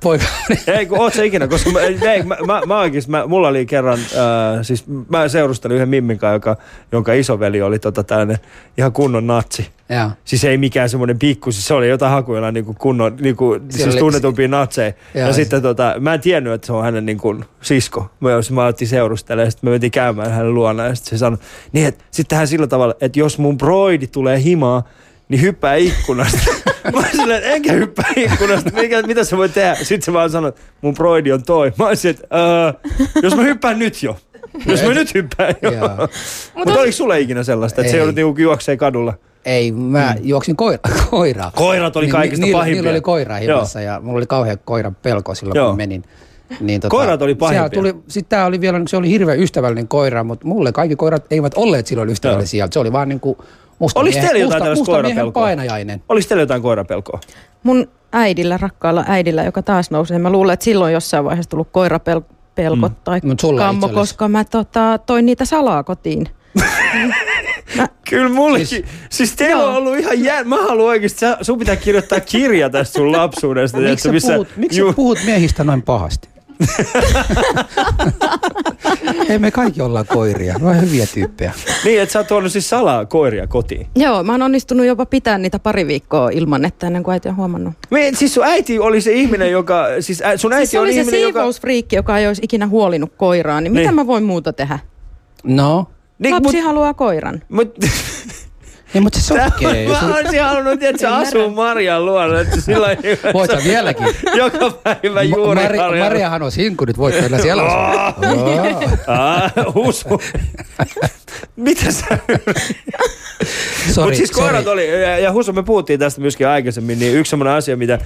Poika. (laughs) Ei, kun oot sä ikinä, koska mä, ei, mä, mä, mä, oikein, mä, mulla oli kerran, äh, siis mä seurustelin yhden Mimmin kanssa, joka, jonka isoveli oli tota tällainen ihan kunnon natsi. Joo. Siis ei mikään semmoinen pikku, siis se oli jotain hakuilla niin kuin kunnon, niin kuin, siis oli- tunnetumpia natseja. Ja, ja siis- sitten tota, mä en tiennyt, että se on hänen niin kuin, sisko. Mä, mä alettiin seurustelemaan ja sitten me mentiin käymään hänen luona ja sitten se sanoi, niin että sitten hän sillä tavalla, että jos mun broidi tulee himaa, niin hyppää ikkunasta. (laughs) mä olin silleen, että enkä hyppää ikkunasta, Mikä, mitä sä voit tehdä? Sitten se vaan sanoi, että mun broidi on toi. Mä olisin, että öö, jos mä hyppään nyt jo. Jos mä nyt hyppään jo. Joo. Mutta oliko sulle ikinä sellaista, että se joudut niinku juoksee kadulla? Ei, mä juoksin koira, koiraa. Koirat oli Niin, kaikista niillä, pahimpia. Niillä oli koira himassa ja mulla oli kauhean koiran pelko silloin, Joo. kun menin. Niin, tota, Koirat oli pahimpia. Tuli, sit tää oli vielä, se oli hirveän ystävällinen koira, mutta mulle kaikki koirat eivät olleet silloin ystävällisiä. Se oli vaan niinku musta Olis miehen, teillä jotain musta, musta miehen koirapelkoa? painajainen. Oliko teillä jotain koirapelkoa? Mun äidillä, rakkaalla äidillä, joka taas nousee. Mä luulen, että silloin jossain vaiheessa tullut koirapelkot mm. tai Mut kammo, koska mä tota, toin niitä salaa kotiin. (laughs) Kyllä mullekin. Siis, siis teillä on Joo. ollut ihan jää... Mä haluan oikeesti, sä, sun pitää kirjoittaa kirja tästä sun lapsuudesta. Miksi sä, puhut, miksi sä puhut miehistä noin pahasti? Ei me kaikki ollaan koiria, me hyviä tyyppejä. Niin, että sä oot tuonut siis salaa koiria kotiin. Joo, mä oon onnistunut jopa pitää niitä pari viikkoa ilman, että ennen kuin äiti on huomannut. Me, siis sun äiti oli se ihminen, joka... Siis ä, sun äiti Siis se oli se ihminen, joka... siivousfriikki, joka ei olisi ikinä huolinut koiraa, niin, Niin. mitä mä voin muuta tehdä? No, Niin, Lapsi mut, haluaa koiran. mut, (laughs) niin, mutta se sotkee. mä Sun- olisin halunnut, että sä asuu Marian luona, että sillä Voit sä vieläkin. joka päivä juuri Mari, Mariahan on sinkku, nyt voit kyllä siellä asua. Usu. Mitä sä... Sorry, Mutta siis koirat sorry. oli, ja, ja Husu, me puhuttiin tästä myöskin aikaisemmin, niin yksi sellainen asia, mitä äh,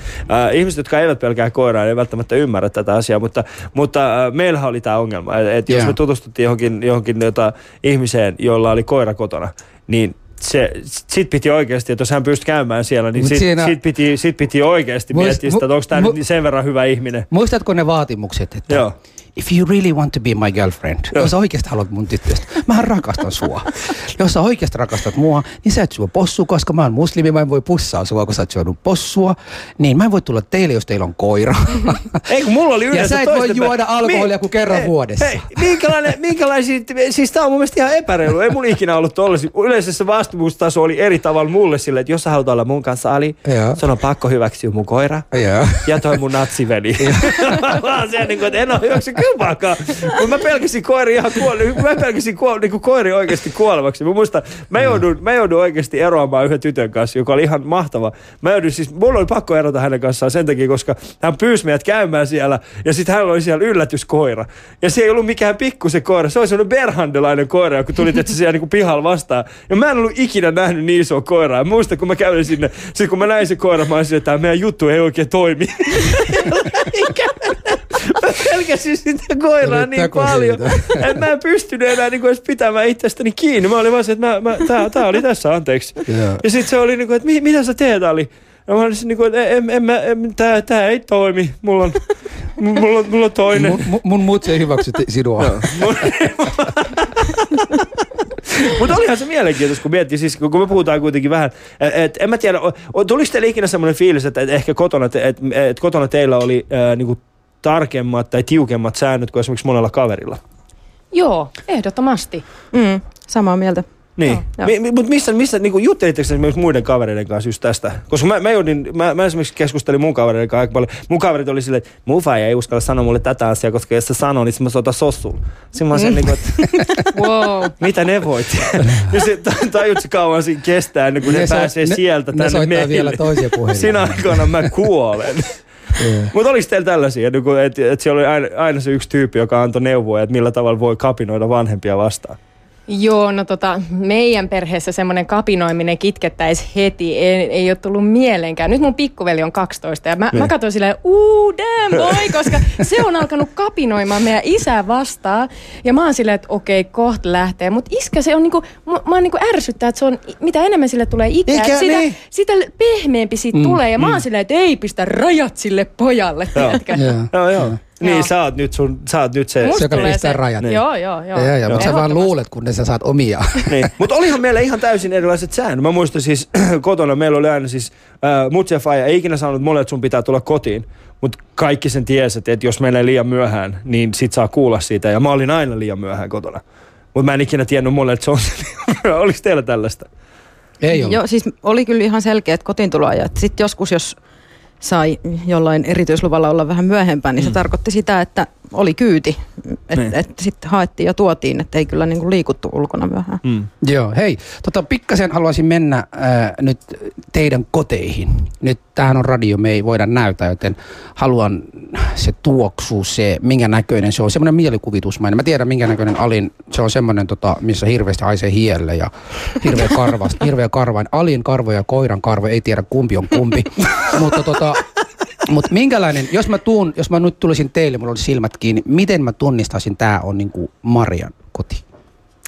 ihmiset, jotka eivät pelkää koiraa, ei välttämättä ymmärrä tätä asiaa, mutta, mutta äh, meillähän oli tämä ongelma, että et jos Joo. me tutustuttiin johonkin, johonkin jota, ihmiseen, jolla oli koira kotona, niin se, sit piti oikeasti, että jos hän pystyi käymään siellä, niin sit, siinä- sit, piti, sit piti oikeasti Muist- miettiä sitä, että onko tämä mu- nyt sen verran hyvä ihminen. Muistatko ne vaatimukset, että Joo. If you really want to be my girlfriend, Joo. jos sä oikeasti haluat mun tyttöstä, mä rakastan sua. (laughs) jos sä oikeasti rakastat mua, niin sä et syö possua, koska mä oon muslimi, mä en voi pussaa sua, kun sä et syönyt possua. Niin mä en voi tulla teille, jos teillä on koira. (laughs) Ei kun mulla oli Ja yleensä sä et voi juoda alkoholia kuin kerran hei, vuodessa. Hei, minkälainen, (laughs) minkälaisia, siis tää on mun mielestä ihan epäreilu. Ei mun ikinä ollut tollasi. Yleensä se vaatimustaso oli eri tavalla mulle sille, että jos sä haluat olla mun kanssa Ali, Joo. sun on pakko hyväksyä mun koira. Joo. Ja toi mun natsiveli. Vaan se, niin kuin, että en ole hyväksy kylpaakaan. Mutta mä pelkäsin koiri ihan kuole, mä pelkäsin kuole, niin koiri oikeasti kuolevaksi. Mä muistan, mä joudun, mä joudun oikeasti eroamaan yhden tytön kanssa, joka oli ihan mahtava. Mä joudun siis, mulla oli pakko erota hänen kanssaan sen takia, koska hän pyysi meidät käymään siellä ja sitten hänellä oli siellä yllätyskoira. Ja se ei ollut mikään pikku se koira, se oli sellainen berhandelainen koira, kun tuli että siellä niin pihalla vastaan. Ja mä en ollut ikinä nähnyt niin isoa koiraa. Ja muistan, kun mä kävin sinne, sitten kun mä näin se koira, mä olisin, että tämä meidän juttu ei oikein toimi. (laughs) Mä pelkäsin sitä koiraa niin paljon, että mä en pystynyt enää niin edes pitämään itsestäni kiinni. Mä olin vaan se, että mä, mä, tää, tää oli tässä, anteeksi. Joo. Ja sitten se oli niin kuin, että "Mi- mitä sä teet, Ali? Ja mä olisin niin kuin, että en, en, mä, en, tää, tää ei toimi. Mulla on, mulla mulla on toinen. Mun, mun- mun mutsi ei hyväksy sinua. Mutta olihan se mielenkiintoista, kun miettii, siis kun me puhutaan kuitenkin vähän, että et, en mä tiedä, tuliko teille ikinä semmoinen fiilis, että et ehkä kotona, te, et, et kotona teillä oli ää, niinku tarkemmat tai tiukemmat säännöt kuin esimerkiksi monella kaverilla? Joo, ehdottomasti. Mm, samaa mieltä. Niin, mi, mi, mutta missä, missä niin juttelitteko esimerkiksi muiden kavereiden kanssa just tästä? Koska mä, mä, joudin, mä, mä esimerkiksi keskustelin mun kavereiden kanssa aika paljon. Mun kaverit oli silleen, että mun faija ei uskalla sanoa mulle tätä asiaa, koska jos se sanoo, niin mä soitan sossuun. Sitten mä oon sen, niin kuin, että (laughs) Wow. mitä ne voit? (laughs) ja se tajut se kauan siinä kestää ennen kuin ne, Ne pääsee ne- sieltä ne tänne soittaa meille. vielä toisia puhelimia. Siinä aikana mä kuolen. (laughs) Mutta oliko teillä tällaisia, että et, et oli aina, aina se yksi tyyppi, joka antoi neuvoja, että millä tavalla voi kapinoida vanhempia vastaan? Joo, no tota, meidän perheessä semmoinen kapinoiminen kitkettäisi heti, ei, ei ole tullut mieleenkään. Nyt mun pikkuveli on 12 ja mä, Niin. mä katsoin silleen, uu damn boy, koska se on alkanut kapinoimaan meidän isää vastaan. Ja mä oon silleen, että okei, kohta lähtee. Mutta iskä se on niinku, mä, mä oon niinku ärsyttää, että se on, mitä enemmän sille tulee ikää, Ikä, sitä, niin. sitä pehmeämpi siitä mm, tulee. Ja mä oon silleen, että ei pistä rajat sille pojalle? Joo. Joo, joo. Niin, Joo. sä oot nyt, sun, sä oot nyt se... Musta joka pistää se- rajat. Joo, joo, joo. Joo, joo, joo. mutta sä vaan luulet, kunnes sä saat omia. (laughs) Niin. Mutta olihan meillä ihan täysin erilaiset säännöt. Mä muistan siis (clears throat) kotona, meillä oli aina siis, äh, mut ja faija ei ikinä sanonut mulle, että sun pitää tulla kotiin. Mutta kaikki sen tiesi, että, jos menee liian myöhään, niin sit saa kuulla siitä. Ja mä olin aina liian myöhään kotona. Mutta mä en ikinä tiennyt mulle, että se on. (laughs) Oliko teillä tällaista? Ei ollut. Joo, siis oli kyllä ihan selkeät kotiintuloajat. Sitten joskus, jos sai jollain erityisluvalla olla vähän myöhempään, niin se tarkoitti sitä, että oli kyyti. Että Niin. et sitten haettiin ja tuotiin, että ei kyllä niinku liikuttu ulkona myöhään. Mm. Joo, hei, tota, pikkasen haluaisin mennä äh, nyt teidän koteihin. Nyt tämähän on radio, me ei voida näyttää, joten haluan se tuoksu, se minkä näköinen se on, semmoinen mielikuvitusmainen. Mä tiedän minkä näköinen alin, se on semmoinen, tota, missä hirveästi haisee hielle ja hirveä karva, (laughs) hirveä karvain. Alin karvo ja koiran karvo, ei tiedä kumpi on kumpi. (laughs) Mutta tota, mutta minkälainen, jos mä, tuun, jos mä nyt tulisin teille, mulla olisi silmät kiinni, miten mä tunnistaisin, tää on niinku Marian koti?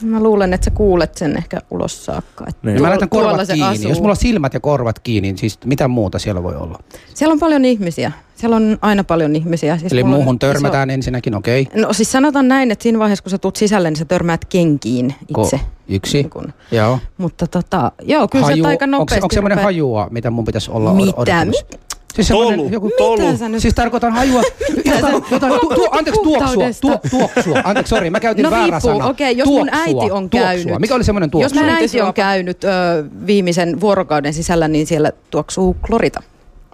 Mä luulen, että sä kuulet sen ehkä ulos saakka. Että Niin. Niin mä laitan korvat se kiinni. asuu. Jos mulla on silmät ja korvat kiinni, niin siis mitä muuta siellä voi olla? Siellä on paljon ihmisiä. Siellä on aina paljon ihmisiä. Siis Eli mulla on muuhun iso- törmätään ensinnäkin, okei. Okay. No siis sanotaan näin, että siinä vaiheessa kun sä tuut sisälle, niin sä törmäät kenkiin itse. Yksi. Niin kun. Joo. Mutta tota, joo, kyllä Haju, se aika onko, nopeasti onko semmoinen rupeat- hajua, mitä mun pitäisi olla Mitä? odottamassa? Siis Tolu. joku... Tolu. Mitä sä nyt- Siis tarkoitan hajua, jotain, jotain tu, tu, anteeksi, tuoksua, tu, tuoksua, anteeksi, sori, mä käytin No väärä riippuu. sana. Okei, jos mun Tuoksua, äiti on tuoksua. käynyt- Mikä oli semmoinen tuoksu? Jos mun äiti on käynyt ö, viimeisen vuorokauden sisällä, niin siellä tuoksuu klorita.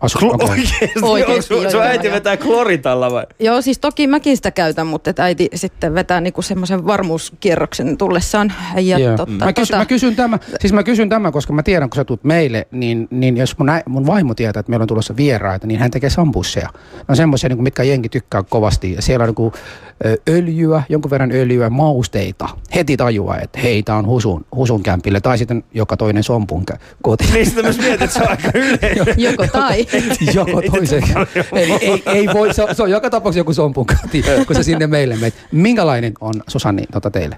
Asu, Klo-? Oikeesti, Onko sun, joo, sun joo, äiti joo. vetää kloritalla vai? Joo, siis toki mäkin sitä käytän, mutta et äiti sitten vetää niinku semmoisen varmuuskierroksen tullessaan. Ja Joo. totta, mä, kysyn, tota, mä, kysyn tämä, siis mä kysyn tämä, koska mä tiedän, kun sä tulet meille, niin, niin jos mun, ä, mun vaimo tietää, että meillä on tulossa vieraita, niin hän tekee sampusseja. Ne on semmoisia, niin mitkä jengi tykkää kovasti. Ja siellä on niin kuin, öljyä, jonkun verran öljyä, mausteita. Heti tajuaa, että hei, tää on husun, husun kämpille. Tai sitten joka toinen sompun kä- koti. Niin sitä myös mietin, että se on aika (laughs) yleinen. joko tai. Joko toisen. Eli ei, ei voi, se on, se on joka tapauksessa joku sompun koti, kun sä sinne meille meet. Minkälainen on Susanni tota teille?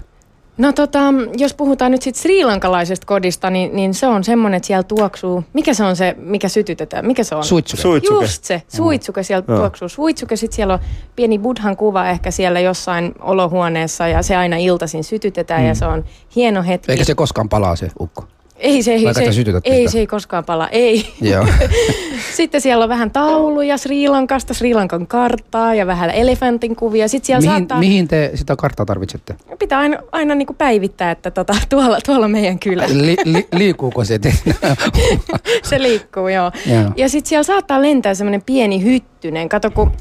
No tota, jos puhutaan nyt sitten sriilankalaisesta kodista, niin, niin se on semmoinen, että siellä tuoksuu. Mikä se on se, mikä sytytetään? Mikä se on? Suitsuke. Suitsuke. Just se, suitsuke siellä Joo. tuoksuu. Suitsuke, sitten siellä on pieni buddhan kuva ehkä siellä jossain olohuoneessa ja se aina iltaisin sytytetään ja se on hieno hetki. Eikä se koskaan palaa se ukko. Ei, se, ei, se, ei, se ei koskaan pala, ei. Joo. (laughs) Sitten siellä on vähän tauluja Sri Lankasta, Sri Lankan karttaa ja vähän elefantin kuvia. Sitten siellä mihin, saattaa, mihin te sitä karttaa tarvitsette? pitää aina, aina niin kuin päivittää, että tota, tuolla, tuolla meidän kylä. Li, li, liikkuuko se? (laughs) Se liikkuu, joo. Joo. Ja sitten siellä saattaa lentää semmoinen pieni hyttynen. Kato, kun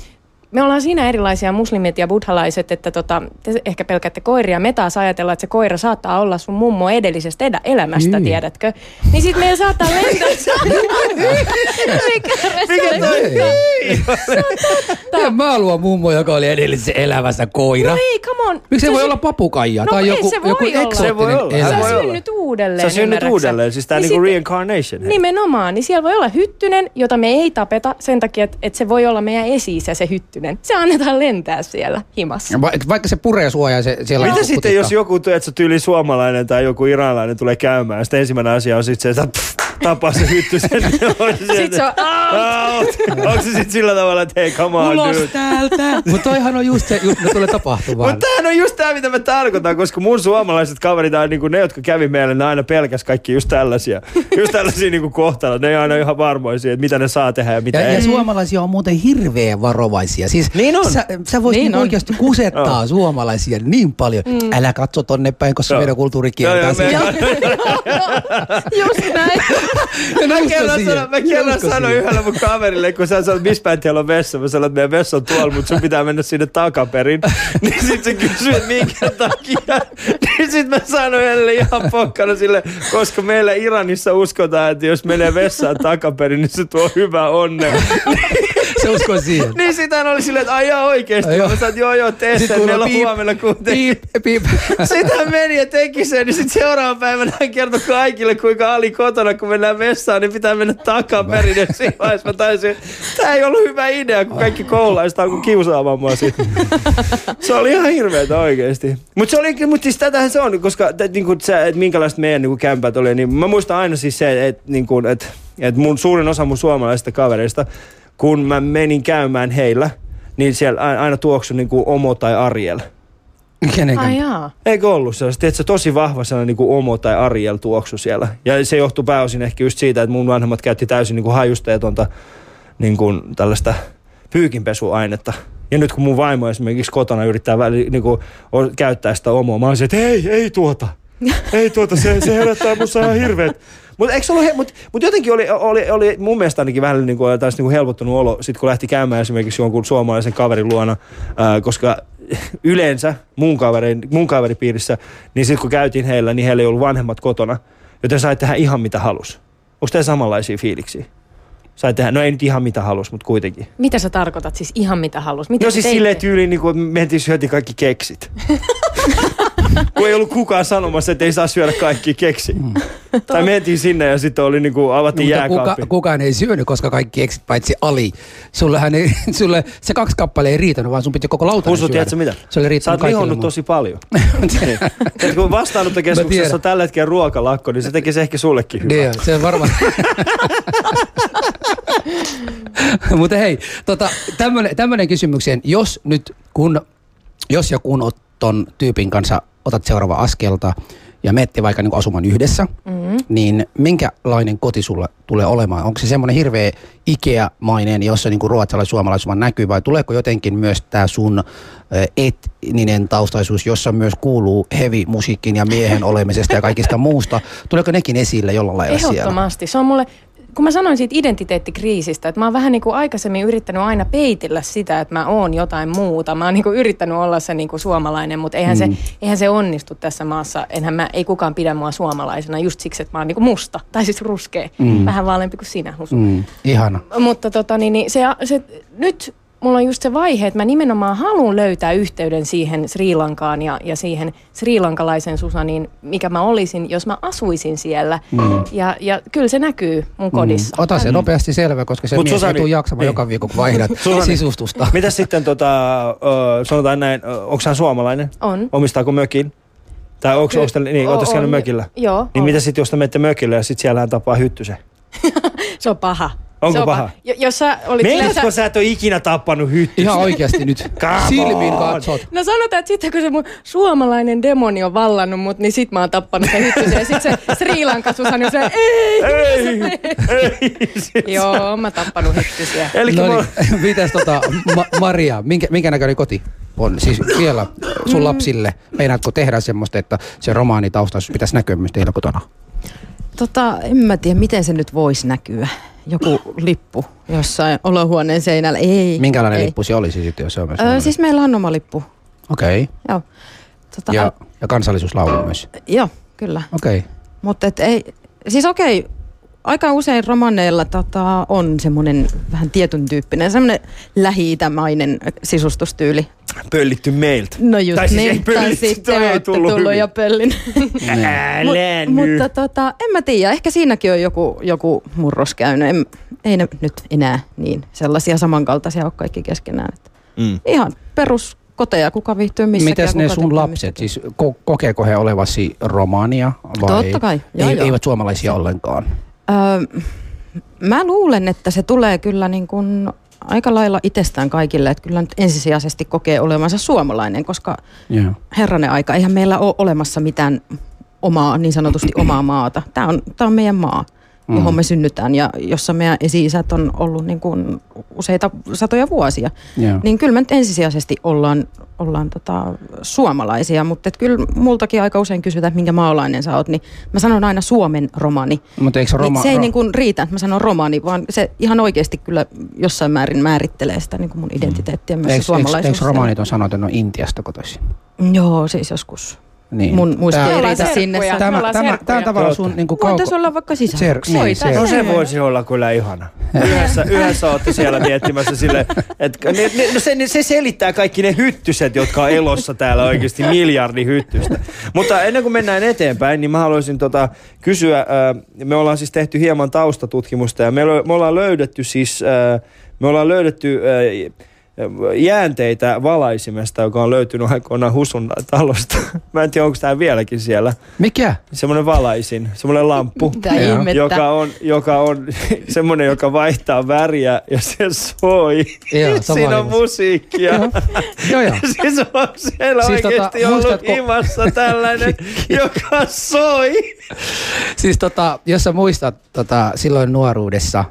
me ollaan siinä erilaisia muslimit ja buddhalaiset, että tota, te ehkä pelkäätte koiria. Me taas ajatellaan, että se koira saattaa olla sun mummo edellisestä edä, elämästä, Hyi. tiedätkö? Niin sitten meillä saattaa (laughs) lentää... Mikä Mikä toi? Mä luo mummo, joka oli edellisessä elävässä koira. No ei, come on. Miksi se, voi sy- olla papukaija No tai ei, joku, se voi joku olla. eksoottinen Se voi olla. Sä elämä? voi olla. synnyt uudelleen, Sä synnyt uudelleen, siis tää Niin niinku sit- reincarnation. hei. Nimenomaan, niin siellä voi olla hyttynen, jota me ei tapeta sen takia, että, että se voi olla meidän esi se hyttynen. Se annetaan lentää siellä himassa. Va- Vaikka se puree suojaa se siellä Mitä sitten, kutikka. jos joku että tyyli suomalainen tai joku iranilainen tulee käymään, sitten ensimmäinen asia on sitten se, että tapaa se hytty sen. (laughs) Sitten se on, Onko se sitten sillä tavalla, että hei, come on, dude. täältä! (laughs) Mutta toihan on just se, just ne tulee tapahtumaan. Mutta tämähän on just tämä, mitä mä tarkoitan, koska mun suomalaiset kaverit on niinku ne, jotka kävi meille, ne aina pelkäs kaikki just tällaisia. Just tällaisia niinku kohtaloita. Ne ei aina ihan varmoisia, että mitä ne saa tehdä ja mitä Ja, ei. ja suomalaisia on muuten hirveän varovaisia. Siis Niin on. Sä, sä voisit Niin niin on. oikeasti kusettaa suomalaisia niin paljon. Mm. Älä katso tonne päin, koska Joo. meidän kulttuuri kieltää me- sen. (laughs) Just näin. (laughs) Mä kerran, sanon, mä kerran sanoin yhdelle mun kaverille, kun sä sanoit, missä päin teillä on vessa. Mä sanoin, että meidän vessa on tuolla, mutta sun pitää mennä sinne takaperin. (laughs) niin sit se kysyi, että minkä takia. niin sit mä sanoin hänelle ihan pokkana sille, koska meillä Iranissa uskotaan, että jos menee vessaan takaperin, niin se tuo hyvää onnea. (laughs) Se uskoo siihen. niin sit hän oli silleen, että ai jaa oikeesti. Ai joo. Mä sanoin, joo joo, tee sen, meillä on huomenna kuitenkin. Piip, piip. (laughs) Hän meni ja teki sen, niin sitten seuraavan päivänä hän kertoi kaikille, kuinka Ali kotona, kun mennään vessaan, niin pitää mennä takaperin. Ja siinä vaiheessa mä taisin, tämä ei ollut hyvä idea, kun kaikki koululaiset alkoi kiusaamaan mua siitä. Se oli ihan hirveetä oikeesti. Mutta se oli, mutta siis tätähän se on, koska t- niinku, se, että minkälaiset meidän niinku, kämpät oli, niin mä muistan aina siis se, että niinku, et, et mun suurin osa mun suomalaisista kavereista, kun mä menin käymään heillä, niin siellä aina tuoksu niin kuin Omo tai Ariel. Kenen Ai jaa. Eikö ollut sellaista, että se tosi vahva sellainen niin kuin Omo tai Ariel tuoksu siellä. Ja se johtui pääosin ehkä just siitä, että mun vanhemmat käytti täysin niin kuin hajusteetonta niin kuin tällaista pyykinpesuainetta. Ja nyt kun mun vaimo esimerkiksi kotona yrittää väli, niin kuin, o- käyttää sitä omoa, mä oon se, että ei, ei tuota. Ei tuota, se, se herättää musta ihan hirveet. Mutta eikö ollut, he, mut, mut jotenkin oli, oli, oli, mun mielestä ainakin vähän niin kuin, taas niin kuin helpottunut olo, sit kun lähti käymään esimerkiksi jonkun suomalaisen kaverin luona, ää, koska (laughs) yleensä mun, kaverin, mun kaveripiirissä, niin sitten kun käytiin heillä, niin heillä ei ollut vanhemmat kotona, joten sai tehdä ihan mitä halus. Onko teillä samanlaisia fiiliksiä? Sai tehdä, no ei nyt ihan mitä halus, mutta kuitenkin. Mitä sä tarkoitat siis ihan mitä halus? Mitä No siis teitte? silleen tyyliin, niin kuin mentiin syötiin kaikki keksit. (laughs) kun ei ollut kukaan sanomassa, että ei saa syödä kaikki keksi. Mm. tai mentiin sinne ja sitten oli niin kuin, avattiin Mutta jääkaappi. kuka, kukaan ei syönyt, koska kaikki eksit paitsi Ali. Sullehän ei, (laughs) sulle se kaksi kappale ei riitänyt, vaan sun piti koko lautanen Husu, syödä. tiedätkö mitä? Se oli Sä oot lihonnut tosi paljon. (laughs) niin. Tiedätkö, kun vastaanottokeskuksessa on tällä hetkellä ruokalakko, niin se tekisi ehkä sullekin hyvää. Niin, se on varmaan. (laughs) Mutta hei, tota, tämmöinen kysymykseen, jos nyt kun, jos ja kun oot ton tyypin kanssa otat seuraava askelta ja menette vaikka niin asumaan yhdessä, mm-hmm. niin minkälainen koti sulla tulee olemaan? Onko se semmoinen hirveä Ikea-mainen, jossa niin ruotsalais suomalais vaan näkyy, vai tuleeko jotenkin myös tämä sun etninen taustaisuus, jossa myös kuuluu heavy-musiikin ja miehen olemisesta ja kaikista muusta? Tuleeko nekin esille jollain lailla siellä? Ehdottomasti. Se on mulle, kun mä sanoin siitä identiteettikriisistä, että mä oon vähän niin kuin aikaisemmin yrittänyt aina peitellä sitä, että mä oon jotain muuta. Mä oon niin kuin yrittänyt olla se niin kuin suomalainen, mutta eihän, mm. se, eihän se onnistu tässä maassa. Enhän mä, ei kukaan pidä mua suomalaisena just siksi, että mä oon niin kuin musta. Tai siis ruskea. Mm. Vähän vaaleampi kuin sinä, Husu. Mm, ihana. Mutta tota, niin, niin se, se, nyt mulla on just se vaihe, että mä nimenomaan haluan löytää yhteyden siihen Sri Lankaan ja, ja siihen srilankalaisen Susaniin, mikä mä olisin, jos mä asuisin siellä. Mm. Ja, ja kyllä se näkyy mun kodissa. Mm. Ota se nopeasti selvä, koska se Mut mies Susani- ei tule jaksamaan niin. joka viikko, kun vaihdat (laughs) Susani- sisustusta. (laughs) Mitäs sitten, tota, ö, sanotaan näin, onko hän suomalainen? On. Omistaako mökin? Tai onko, Ky- niin, o- käynyt on. mökillä? Joo, Niin on. mitä sitten, jos te menette mökille ja sitten siellä hän tapaa hyttysen? (laughs) Se on paha. Onko se on paha? Jo, jos sä olit Meinaatko sä et ole ikinä tappanut hyttystä? Ihan oikeasti nyt. (laughs) Silmiin katsot. No sanotaan, että sitten kun se mun suomalainen demoni on vallannut mut, niin sit mä oon tappanut sen hyttysen. Ja sit se (laughs) Sri Lanka Susani on se, ei! Ei, ei. Siis- Joo, oon mä tappanut hyttysiä. Eli No no niin, (laughs) mitäs tota, Ma- Maria, minkä, minkä näköinen koti on? Siis vielä sun lapsille, meinaatko tehdä semmoista, että se romaanitaustaisuus pitäisi näkyä myös teillä kotona? Tota, en mä tiedä, miten se nyt voisi näkyä. Joku lippu jossain olohuoneen seinällä. Ei. Minkälainen ei. lippu se olisi sitten, jos se on myös Öö, siis meillä on oma lippu. Okei, okay. Joo. Tota, ja, ja kansallisuuslaulu myös. joo, kyllä. Okei. Okay. Mutta et ei, siis okei, aika usein romaneilla tota, on semmoinen vähän tietyn tyyppinen, semmoinen lähi-itämainen sisustustyyli. pöllitty meiltä. No just Tai siis ei niin, tai pöllitty, sitten toi ei olette tullut tullut ja pöllin. (laughs) Älä nyt. Mutta tota, en mä tiedä, ehkä siinäkin on joku, joku murros käynyt. En, ei ne nyt enää niin sellaisia samankaltaisia ole kaikki keskenään. Että Mm. ihan peruskoteja, kuka viihtyy missäkin. Mites ja ne sun lapset, siis ko- kokeeko he olevasi romaania vai Totta kai, joo, ei, joo. eivät suomalaisia ollenkaan? Öö, mä luulen, että se tulee kyllä niin kuin aika lailla itsestään kaikille, että kyllä nyt ensisijaisesti kokee olevansa suomalainen, koska Joo. herranen aika, eihän meillä ole olemassa mitään omaa, niin sanotusti omaa maata. Tämä on, tämä on meidän maa, johon Mm. me synnytään ja jossa meidän esi-isät on ollut niin kuin useita satoja vuosia. Joo. Niin kyllä me nyt ensisijaisesti ollaan, ollaan tota, suomalaisia, mutta et kyllä multakin aika usein kysytään, että minkä maalainen sä oot, niin mä sanon aina Suomen romani. Mutta eikö se Roma, roma, niin se ei ro- niin kuin riitä, että mä sanon romani, vaan se ihan oikeasti kyllä jossain määrin määrittelee sitä niin kuin mun identiteettiä, myös se eikö, eikö, suomalaisuus. eikö romaanit on sanottu, on Intiasta kotoisin? Joo, siis joskus. Niin. Mun muisti ei riitä sinne. Tämä, tämä, tämä on tavallaan sun niin kuin kauko... Voitaisiin olla vaikka. Ser, niin, ser. No se voisi olla kyllä ihana. Yhdessä, (laughs) yhdessä olette siellä miettimässä sille, että ne, ne, no se, se selittää kaikki ne hyttyset, jotka on elossa täällä oikeasti miljardi hyttystä. Mutta ennen kuin mennään eteenpäin, niin mä haluaisin tota, kysyä, äh, me ollaan siis tehty hieman taustatutkimusta ja me, me ollaan löydetty siis, äh, me ollaan löydetty äh, jäänteitä valaisimesta, joka on löytynyt aikoinaan Husun talosta. (laughs) Mä en tiedä, onko tämä vieläkin siellä. Mikä? Semmoinen valaisin, semmoinen lamppu. Joka on, joka on (laughs) semmoinen, joka vaihtaa väriä ja se soi. Joo, Siinä on ilmassa. musiikkia. Joo. Joo, joo. (laughs) Siis on siellä Siis siis tota, oikeasti ollut muistatko- himassa tällainen, joka soi. Siis tota, jos sä muistat tota, silloin nuoruudessa,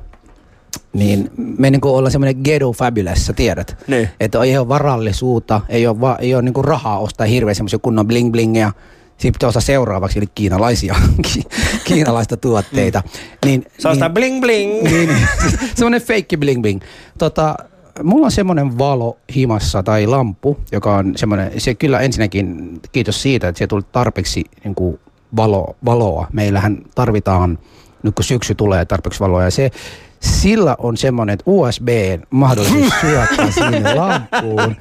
niin me niinku ollaan semmoinen ghetto fabulous, sä tiedät. Niin. Että ei ole varallisuutta, ei ole, va, ei ole niinku rahaa ostaa hirveän semmoisia kunnon bling blingeja. Sitten pitää ostaa seuraavaksi, eli kiinalaisia, ki, kiinalaista tuotteita. Niin, Se on sitä bling bling. niin, niin, (laughs) semmoinen feikki bling bling. Tota, mulla on semmoinen valo himassa tai lampu, joka on semmoinen, se kyllä ensinnäkin kiitos siitä, että se tuli tarpeeksi niin kuin valo, valoa. Meillähän tarvitaan, nyt kun syksy tulee tarpeeksi valoa ja se, sillä on semmoinen, USB mahdollisuus (laughs) syöttää sinne lampuun.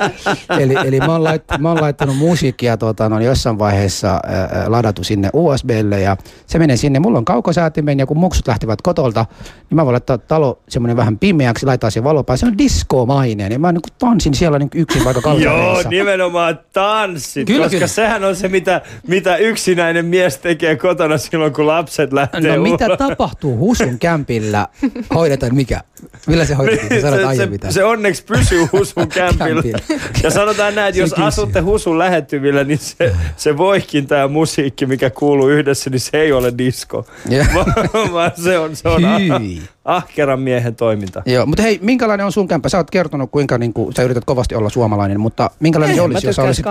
Eli, eli mä, oon lait, mä oon laittanut musiikkia tota, no, jossain vaiheessa ää, ladattu sinne USBlle ja se menee sinne. Mulla on kaukosäätimen ja kun muksut lähtevät kotolta, niin mä voin laittaa talo semmoinen vähän pimeäksi, laittaa sen valo päälle. Se on diskomainen ja mä niin tanssin siellä niin yksin vaikka (laughs) Joo, kalsareissa. nimenomaan tanssit, Kyllä, koska kyllä. sehän on se, mitä, mitä yksinäinen mies tekee kotona silloin, kun lapset lähtee No mitä tapahtuu Husun kämpillä? Hoidetaan (laughs) mikä? Millä se hoidettiin? Sä se, aiemmin se, se onneksi pysyy Husun (laughs) kämpillä. Kämpillä. Ja sanotaan näin, että jos kysyy. asutte Husun lähettyvillä, niin se, se voihkinta ja musiikki, mikä kuuluu yhdessä, niin se ei ole disco. Joo. (laughs) Vaan- se on, se on ah, Hyi. ahkeran miehen toiminta. Joo, mutta hei, minkälainen on sun kämppä? Sä oot kertonut, kuinka niin kuin, sä yrität kovasti olla suomalainen, mutta minkälainen se Ei, olisi, jos sä olisit,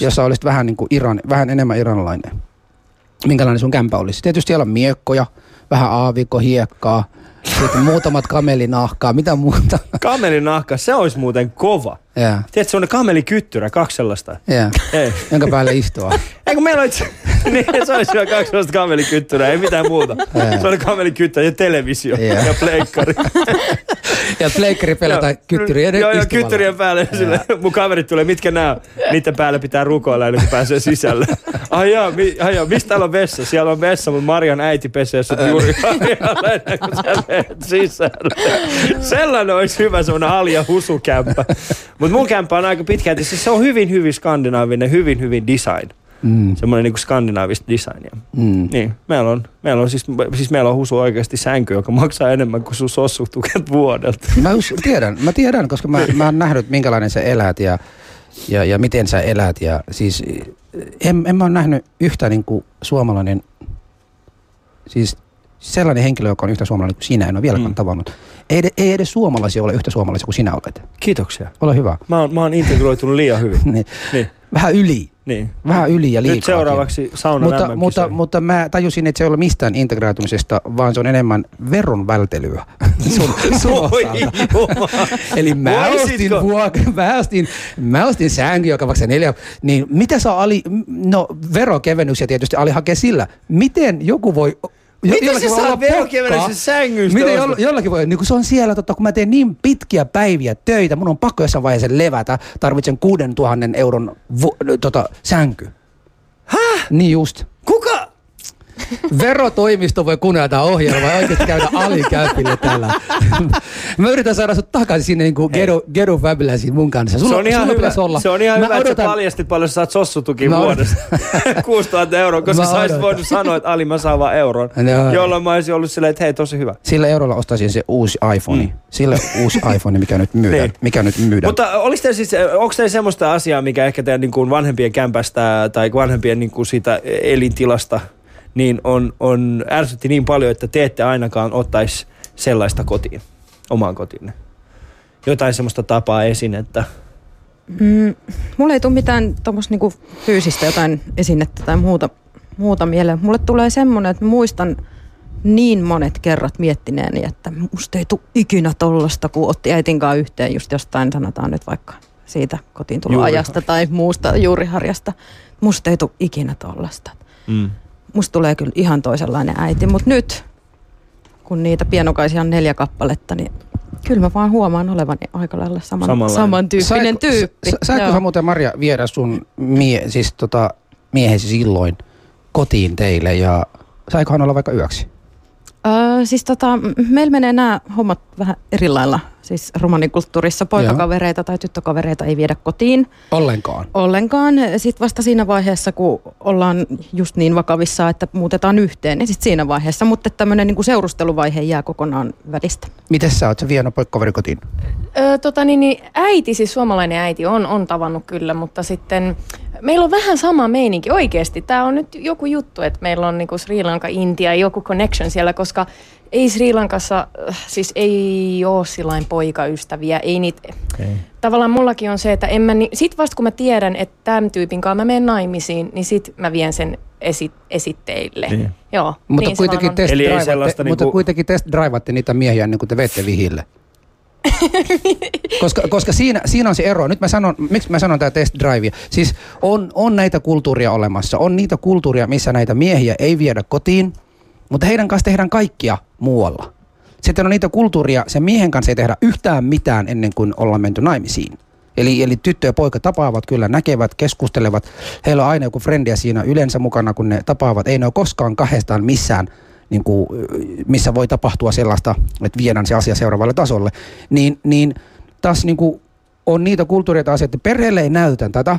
jos sä olisit vähän, niin kuin Iran, vähän enemmän iranlainen? Minkälainen sun kämppä olisi? Tietysti siellä on miekkoja, vähän aavikko, hiekkaa, sitten muutamat kamelinahkaa, mitä muuta? Kamelinahka, se olisi muuten kova. Jaa, Tiedätkö, se on kamelikyttyrä, kaksi sellaista. jaa. Ei. Jonka päälle istua. Ei kun meillä on itse, (laughs) niin se olisi kaksi sellaista kamelikyttyrää, ei mitään muuta. Ää. Se on kamelikyttyrä ja televisio Joo. ja pleikkari. Ja pleikkari pelataan kyttyriä. Joo, joo, kyttyrien päälle. Sille, mun kaverit tulee, mitkä nämä? Niiden päälle pitää rukoilla ennen kuin pääsee sisälle. Ai jaa, mi, ai jaa, mistä täällä on vessa? Siellä on vessa, mutta Marian äiti pesee sut juuri (laughs) (laughs) menet sisälle. Sellainen olisi hyvä, semmoinen halja husukämppä. Mutta mun kämppä on aika pitkälti, siis se on hyvin, hyvin skandinaavinen, hyvin, hyvin design. Mm, Semmoinen niin skandinaavista designia. mm. Niin, meillä on, meillä on siis, siis meillä on husu oikeasti sänky, joka maksaa enemmän kuin sun sossutuket vuodelta. Mä us, tiedän, mä tiedän, koska mä, mä oon nähnyt, minkälainen sä elät ja, ja, ja miten sä elät. Ja siis en, en mä ole nähnyt yhtä niin kuin suomalainen, siis sellainen henkilö, joka on yhtä suomalainen kuin sinä, en ole vieläkään Mm. tavannut. Ei, ei edes suomalaisia ole yhtä suomalaisia kuin sinä olet. Kiitoksia. Ole hyvä. Mä oon, mä oon integroitunut liian hyvin. (laughs) Niin. Niin, Vähän yli. niin. Vähän yli ja liikaa. Nyt seuraavaksi saunan mutta, mutta, mutta mä tajusin, että se ei ole mistään integraatumisesta, vaan se on enemmän veron vältelyä (laughs) sun, sun. Eli mä ostin, vuok- mä ostin, mä ostin sänky, joka maksaa neljä. Niin mitä sä Ali, no verokevennyksiä tietysti Ali hakee sillä. Miten joku voi Miten jollakin sä voi olla saat sängystä Miten joll, jollakin voi, niin kun se on siellä, totta, kun mä teen niin pitkiä päiviä töitä, mun on pakko jossain vaiheessa levätä, tarvitsen 6000 euron vo, tota, sänky. Häh? Niin just. Kuka? Verotoimisto voi kuunnella tätä ohjelmaa ja oikeasti käydä alikäypille täällä. Mä yritän saada sut takaisin sinne niin kuin Gedo Fabulousiin mun kanssa. Sulla, se on ihan hyvä, olla. se on ihan Mä hyvä että sä odotan- paljastit paljon sä saat sossutukin Mä vuodessa. 6000 (laughs) euroa, koska sä olisit odotan. voinut sanoa, että Ali mä saan vaan euron. Joo. Jolloin mä olisin ollut silleen, että hei tosi hyvä. Sillä eurolla ostaisin se uusi iPhone. Mm. Sillä uusi (laughs) iPhone, mikä nyt myydään. Niin. mikä nyt myydään. Mutta oliko teillä siis, onko teillä semmoista asiaa, mikä ehkä teidän niin kuin vanhempien kämpästä tai vanhempien niin kuin siitä elintilasta, niin on, on ärsytti niin paljon, että te ette ainakaan ottaisi sellaista kotiin, omaan kotiin. Jotain semmoista tapaa esinettä. Mm, mulla ei tule mitään tuommoista niinku fyysistä jotain esinettä tai muuta, muuta mieleen. Mulle tulee semmoinen, että muistan niin monet kerrat miettineeni, että musta ei tule ikinä tollasta, kun otti äitin kanssa yhteen just jostain, sanotaan nyt vaikka siitä kotiin ajasta tai muusta juuriharjasta. Musta ei tule ikinä tollasta. Mm. Musta tulee kyllä ihan toisenlainen äiti, mutta nyt, kun niitä pienokaisia on neljä kappaletta, niin kyllä mä vaan huomaan olevani aika lailla saman, Samanlainen. samantyyppinen Saiko- tyyppi. sa- Saiko Joo. sä muuten Maria viedä sun mie, siis tota, miehesi silloin kotiin teille ja saikohan olla vaikka yöksi? Öö, siis tota, meillä menee nämä hommat vähän eri lailla Siis romanikulttuurissa poikakavereita tai tyttökavereita ei viedä kotiin Ollenkaan. ollenkaan. Sitten vasta siinä vaiheessa, kun ollaan just niin vakavissa, että muutetaan yhteen, niin sitten siinä vaiheessa. Mutta tämmöinen niin seurusteluvaihe jää kokonaan välistä. Miten sä oot sä vienyt poikakaveri kotiin? Öö, tota, niin, niin, äiti, siis suomalainen äiti on, on tavannut kyllä, mutta sitten meillä on vähän sama meininki oikeasti. Tämä on nyt joku juttu, että meillä on niinku Sri Lanka, Intia, joku connection siellä, koska ei Sri Lankassa, äh, siis ei ole sillain poikaystäviä, ei niitä. Okay. Tavallaan mullakin on se, että en mä, ni- sit vasta kun mä tiedän, että tämän tyypin kanssa mä menen naimisiin, niin sit mä vien sen esi- esitteille. Niin. Joo, Mutta niin se kuitenkin, test Eli ei drivaatte, sellaista mutta niinku- kuitenkin test drivaatte niitä miehiä ennen kuin te vette vihille. (laughs) koska, koska siinä, siinä on se ero. Nyt mä sanon, miksi mä sanon tämä test drive. Siis on, on näitä kulttuuria olemassa. On niitä kulttuuria, missä näitä miehiä ei viedä kotiin, mutta heidän kanssa tehdään kaikkia muualla. Sitten on niitä kulttuuria, sen miehen kanssa ei tehdä yhtään mitään ennen kuin ollaan menty naimisiin. Eli, eli tyttö ja poika tapaavat kyllä, näkevät, keskustelevat. Heillä on aina joku frendiä siinä yleensä mukana, kun ne tapaavat. Ei ne ole koskaan kahdestaan missään, niin kuin, missä voi tapahtua sellaista, että viedään se asia seuraavalle tasolle. Niin, niin taas niin kuin, on niitä kulttuureita asioita, että perheelle ei näytä tätä,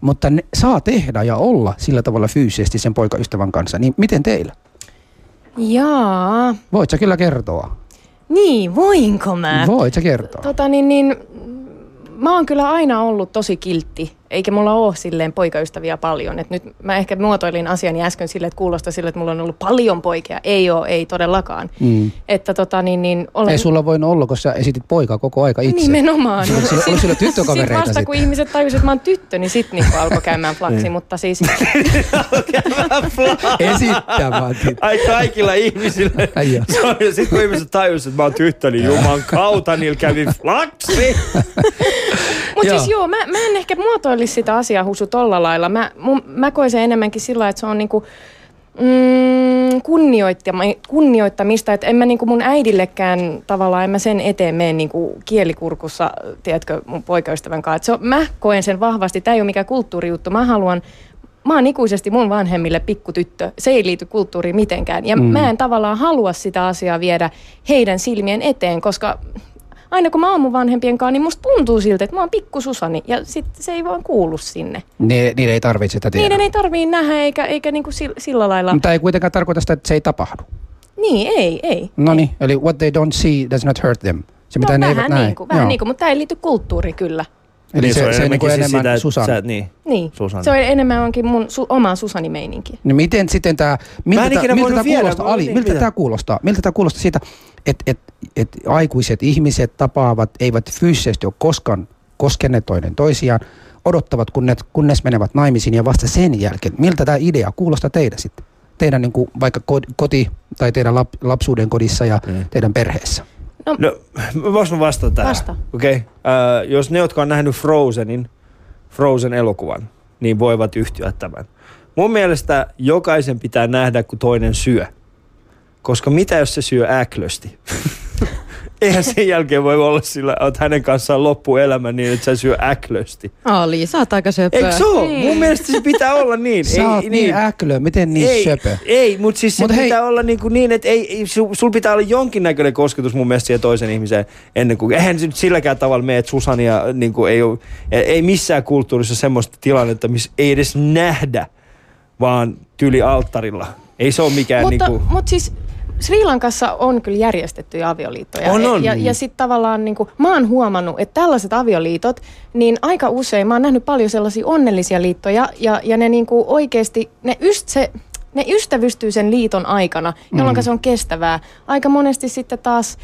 mutta ne saa tehdä ja olla sillä tavalla fyysisesti sen poikaystävän kanssa. Niin miten teillä? Jaa, Voit sä kyllä kertoa? niin, voinko mä? Voit sä kertoa? Tota niin, niin, mä oon kyllä aina ollut tosi kiltti, eikä mulla ole silleen poikaystäviä paljon. Et nyt mä ehkä muotoilin asiani äsken sille, että kuulostaa sille, että mulla on ollut paljon poikia. Ei ole, ei todellakaan. Mm. Että tota niin, niin olen... Ei sulla voinut olla, kun sä esitit poikaa koko aika itse. Nimenomaan. Oli sulla- oli sulla tyttökavereita Sitten vasta sitten? kun ihmiset tajusivat, että mä oon tyttö, niin sitten niinku alkoi käymään flaksi. mutta siis (laughs) Esittämään. Ai kaikilla ihmisillä. Ai joo. Sitten kun ihmiset tajusivat, että mä oon tyttö, niin juman kautta niillä kävi flaksi. (laughs) Mutta siis joo, mä, mä en ehkä muotoilisi sitä asiaa husu tolla lailla. Mä, mun, mä koen sen enemmänkin sillä, että se on niinku, mm, kunnioittamista. Että en mä niinku mun äidillekään tavallaan, en mä sen eteen mene niinku kielikurkussa, tiedätkö, mun poikaystävän kanssa. Se on, mä koen sen vahvasti. Tämä ei ole mikään kulttuurijuttu. Mä haluan Mä oon ikuisesti mun vanhemmille pikkutyttö. Se ei liity kulttuuriin mitenkään. Ja mm. mä en tavallaan halua sitä asiaa viedä heidän silmien eteen, koska aina kun mä oon mun vanhempien kanssa, niin musta tuntuu siltä, että mä oon pikku Susani ja sit se ei vaan kuulu sinne. Ne, niiden ei tarvitse sitä tiedä. Niiden ei tarvii nähdä eikä, eikä niinku sillä, sillä lailla. Mutta ei kuitenkaan tarkoita sitä, että se ei tapahdu. Niin, ei, ei. No niin, eli what they don't see does not hurt them. Se mitä no, ne vähän niin kuin, vähän niin kuin, mutta tämä ei liity kulttuuriin kyllä. Eli Niin, se, se, on se niin kuin enemmänkin siis enemmän sitä, Susan. Sä, niin. Niin, Susanne. se on enemmänkin mun su, omaa Susani-meininkiä. Niin miten sitten tämä, miltä, tämä kuulostaa, Ali, niin, miltä mitä? tämä kuulostaa? Miltä tämä kuulostaa siitä, että et, et aikuiset ihmiset tapaavat, eivät fyysisesti ole koskaan koskeneet toinen toisiaan, odottavat kunnes, kunnes menevät naimisiin ja vasta sen jälkeen. Miltä tämä idea kuulostaa teidän sitten? Teidän niin kuin vaikka koti, tai teidän lap, lapsuuden kodissa ja Mm. teidän perheessä. No, vois mä vastata tähän? Vasta. Okei. Okay. Uh, jos ne, jotka on nähnyt Frozenin, Frozen-elokuvan, niin voivat yhtyä tämän. Mun mielestä jokaisen pitää nähdä, kun toinen syö. Koska mitä jos se syö äklösti? (laughs) Eihän sen jälkeen voi olla sillä, että hänen kanssaan loppuelämä niin, että se syö äklösti. Ali, sä oot aika söpöä. Eikö se ole? Niin. Mun mielestä se pitää olla niin. Sä oot niin äklö, miten niin ei, söpö? Ei, mutta siis se Mut hei- pitää olla niin, kuin niin että ei, ei, sul, sul pitää olla jonkinnäköinen kosketus mun mielestä siihen toisen ihmiseen ennen kuin, eihän se nyt silläkään tavalla mene, että Susania niin kuin ei, ole, ei missään kulttuurissa semmoista tilannetta, missä ei edes nähdä, vaan tyli alttarilla. Ei se ole mikään Mutta, niin kuin, mutta siis Sri Lankassa on kyllä järjestettyjä avioliittoja. On, on. Ja, ja sitten tavallaan niin kuin, mä oon huomannut, että tällaiset avioliitot, niin aika usein mä oon nähnyt paljon sellaisia onnellisia liittoja ja, ja ne niin kuin oikeasti, ne, yst, se, ne ystävystyy sen liiton aikana, jolloin mm. se on kestävää. Aika monesti sitten taas,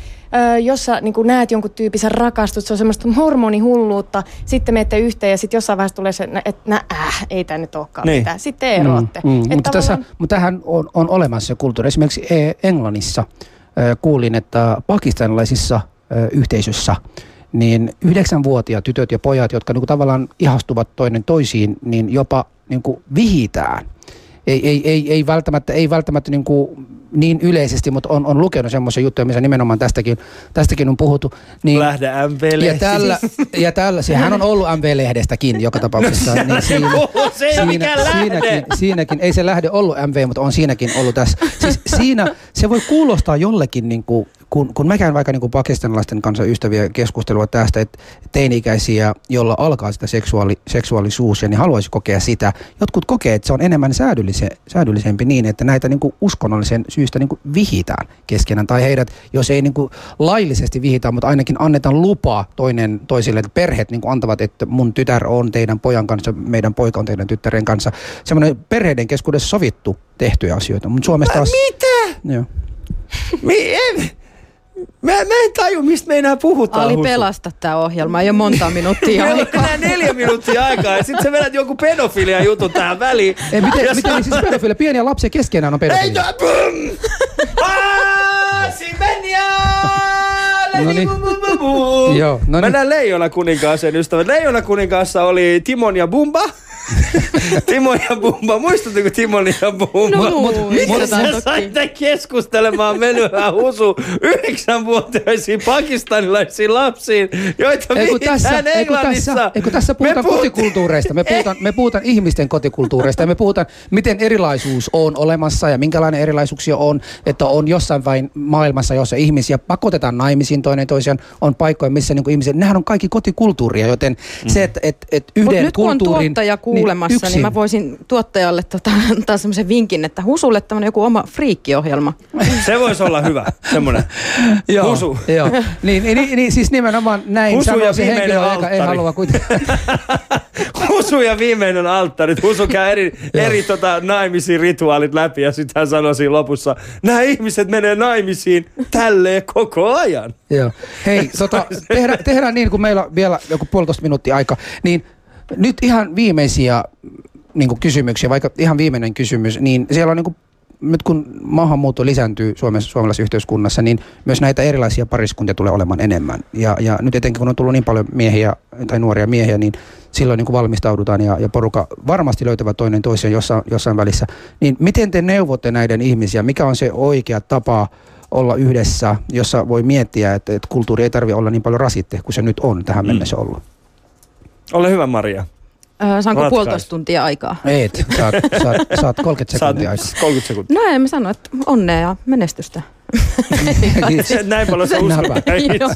ö, jos sä niin näet jonkun tyypin, sä rakastut, se on semmoista hormonihulluutta, sitten menette yhteen ja sitten jossain vaiheessa tulee se, että nä, äh, ei tämä nyt olekaan Niin. mitään. Sitten eroatte. Mm, mm. Et Mutta, tässä, tavallaan- mutta tähän on, on olemassa se kulttuuri. Esimerkiksi eh, Englannissa kuulin, että pakistanilaisissa yhteisössä niin yhdeksänvuotiaat tytöt ja pojat, jotka niin kuin tavallaan ihastuvat toinen toisiin, niin jopa niin kuin vihitään. Ei, ei, ei, ei välttämättä, ei välttämättä niin kuin niin yleisesti, mutta on, on lukenut semmoisia juttuja, missä nimenomaan tästäkin, tästäkin on puhuttu. Niin, Lähde MV ja tällä, ja tällä, hän on ollut MV-lehdestäkin joka tapauksessa. Niin siinä, (laughs) Se ei mikään lähde. siinäkin, siinäkin, ei se lähde ollut MV, mutta on siinäkin ollut tässä. Siis siinä, se voi kuulostaa jollekin, niin kuin, kun, kun mä käyn vaikka niin kuin pakistanilaisten kanssa ystäviä keskustelua tästä, että teini-ikäisiä, jolla alkaa sitä seksuaali, seksuaalisuus ja niin haluaisi kokea sitä. Jotkut kokee, että se on enemmän säädyllise, säädyllisempi niin, että näitä niin kuin uskonnollisen syystä niin kuin vihitään keskenään. Tai heidät, jos ei niin kuin laillisesti vihitä, mutta ainakin annetaan lupa toinen toisille, että perheet niin kuin antavat, että mun tytär on teidän pojan kanssa, meidän poika on teidän tyttären kanssa. Semmoinen perheiden keskuudessa sovittu tehtyjä asioita. Mutta Suomessa taas... Mitä? Joo. Mi- en, mä, mä en taju, mistä me enää puhutaan. Ali Husu. pelasta tämä ohjelma, ei ole monta minuuttia Meillä on enää neljä minuuttia aikaa ja sitten sä vedät joku pedofilia jutun tähän väliin. Ei, miten, Ja miten sä- niin siis pedofilia? Pieniä lapsia keskenään on Ei, pedofilia. no, bum! Ah, Simenia! No niin. Joo, no niin. Mennään Leijona kuninkaaseen ystävät. Leijona kuninkaassa oli Timon ja Bumba. (laughs) Timon ja Bumba. Muistatteko Timon ja Bumba? No, mut- Miten muistetaan sä toki. saitte keskustelemaan menyhää husu yhdeksänvuotiaisiin pakistanilaisiin lapsiin, joita Ei kun tässä, vihitään ei kun Englannissa? tässä, ei kun tässä Me puhutaan puhuttiin- kotikulttuureista. Me (laughs) puhutaan, me puhutaan ihmisten kotikulttuureista ja me puhutaan, miten erilaisuus on olemassa ja minkälainen erilaisuuksia on, että on jossain vain maailmassa, jossa ihmisiä pakotetaan naimisiin toinen toisiaan, on paikkoja, missä niin ihmiset, nehän on kaikki kotikulttuuria, joten Mm. se, että et, et yhden nyt kun on kulttuurin... kuulemassa, niin, niin mä voisin tuottajalle tota, antaa semmoisen vinkin, että Husulle tämmöinen joku oma friikkiohjelma. Se voisi olla hyvä, semmoinen. (laughs) Joo, Husu. Joo. Niin, niin, niin, siis nimenomaan näin Husu sanoo ja se viimeinen henkilö, joka ei alttari. halua kuitenkaan. (laughs) Husu ja viimeinen alttari. Husu käy eri, eri tota, naimisiin rituaalit läpi ja sitten hän sanoi siinä lopussa, nämä ihmiset menee naimisiin tälleen koko ajan. Joo. Hei, tota, (laughs) tehdään, tehdään niin, kun meillä on vielä joku puolitoista minuuttia aika, niin nyt ihan viimeisiä niin kysymyksiä, vaikka ihan viimeinen kysymys, niin siellä on niin kuin, nyt kun maahanmuutto lisääntyy Suomessa, suomalaisessa yhteiskunnassa, niin myös näitä erilaisia pariskuntia tulee olemaan enemmän. Ja, ja nyt etenkin kun on tullut niin paljon miehiä tai nuoria miehiä, niin silloin niin kuin valmistaudutaan ja, ja porukka varmasti löytävät toinen toisiaan jossain, jossain välissä. Niin miten te neuvotte näiden ihmisiä? Mikä on se oikea tapa olla yhdessä, jossa voi miettiä, että, että kulttuuri ei tarvitse olla niin paljon rasitte kuin se nyt on tähän mennessä ollut? Ole hyvä Maria. Öö, saanko Ratkaisu. puolitoista tuntia aikaa? Et, saat, saat, saat 30 Saat sekuntia aikaa. 30 sekuntia. No en mä sano, että onnea ja menestystä. (laughs) Näin paljon. Näpä. (laughs) Joo.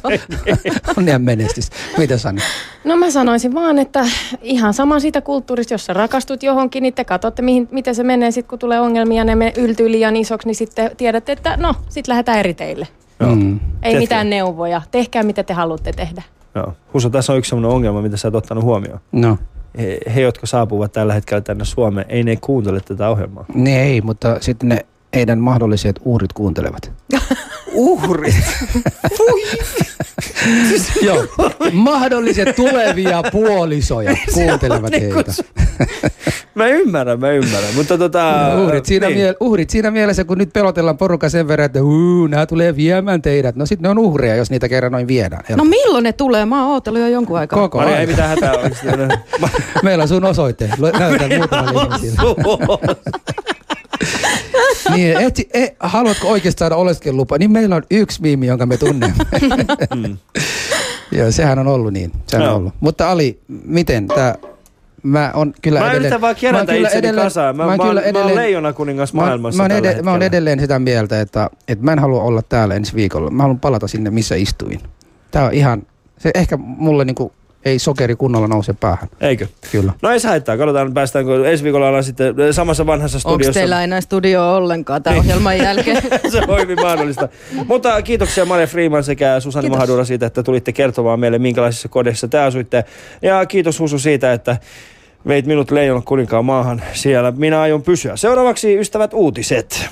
Onnea menestys. Mitä Sanni? No mä sanoisin vaan, että ihan sama siitä kulttuurista, jos sä rakastut johonkin, niin te katsotte, mihin, miten se menee sitten, kun tulee ongelmia, ne me yltyy liian isoksi, niin sitten tiedätte, että no, sitten lähdetään eri teille. Mm. Ei Tiedätkö? mitään neuvoja. Tehkää, mitä te haluatte tehdä. Joo. Husu, tässä on yksi sellainen ongelma, mitä sä et ottanut huomioon. No, He, he, jotka saapuvat tällä hetkellä tänne Suomeen, ei ne kuuntele tätä ohjelmaa. ne ei, mutta sitten ne heidän mahdolliset uhrit kuuntelevat. (laughs) Uhrit! (laughs) Joo, mahdolliset tulevia puolisoja (laughs) kuuntelevat Niin heitä. Mä ymmärrän, mä ymmärrän. Mutta tota... Uhrit siinä, niin. miel- uhrit siinä mielessä, kun nyt pelotellaan porukka sen verran, että uu, nämä tulee viemään teidät. No sitten ne on uhreja, jos niitä kerran noin viedään. No milloin ne tulee? Mä oon ootellut jo jonkun aikaa. Koko Maria, ei mitään hätää. Meillä on sun osoite. Näytän muutamalle ihmisille. Niin, et, et, haluatko oikeasti saada oleskelulupa? Niin meillä on yksi miimi, jonka me tunnemme. Mm. Joo, sehän on ollut niin. Sehän on ollut. Mutta Ali, miten tämä... Mä on kyllä Mä edelleen... yritän vaan mä kerätä itseni edelleen- kasaan. Mä, oon mä, kyllä oon, mä oon edelleen- leijona kuningas Mä, maailmassa mä, oon tällä ed- mä oon edelleen sitä mieltä, että, että mä en halua olla täällä ensi viikolla. Mä haluan palata sinne, missä istuin. Tää on ihan... Se ehkä mulle niinku ei sokeri kunnolla nouse päähän. Eikö? Kyllä. No ei se haittaa. Katsotaan, päästäänkö ensi viikolla ollaan sitten samassa vanhassa Onko studiossa. teillä enää studio ollenkaan tämän ohjelman (laughs) jälkeen? se on hyvin mahdollista. Mutta kiitoksia Maria Freeman sekä Susanni Kiitos. Mahadura siitä, että tulitte kertomaan meille, minkälaisissa kodeissa te asuitte. Ja kiitos Husu siitä, että veit minut leijonan kuninkaan maahan siellä. Minä aion pysyä. Seuraavaksi ystävät uutiset.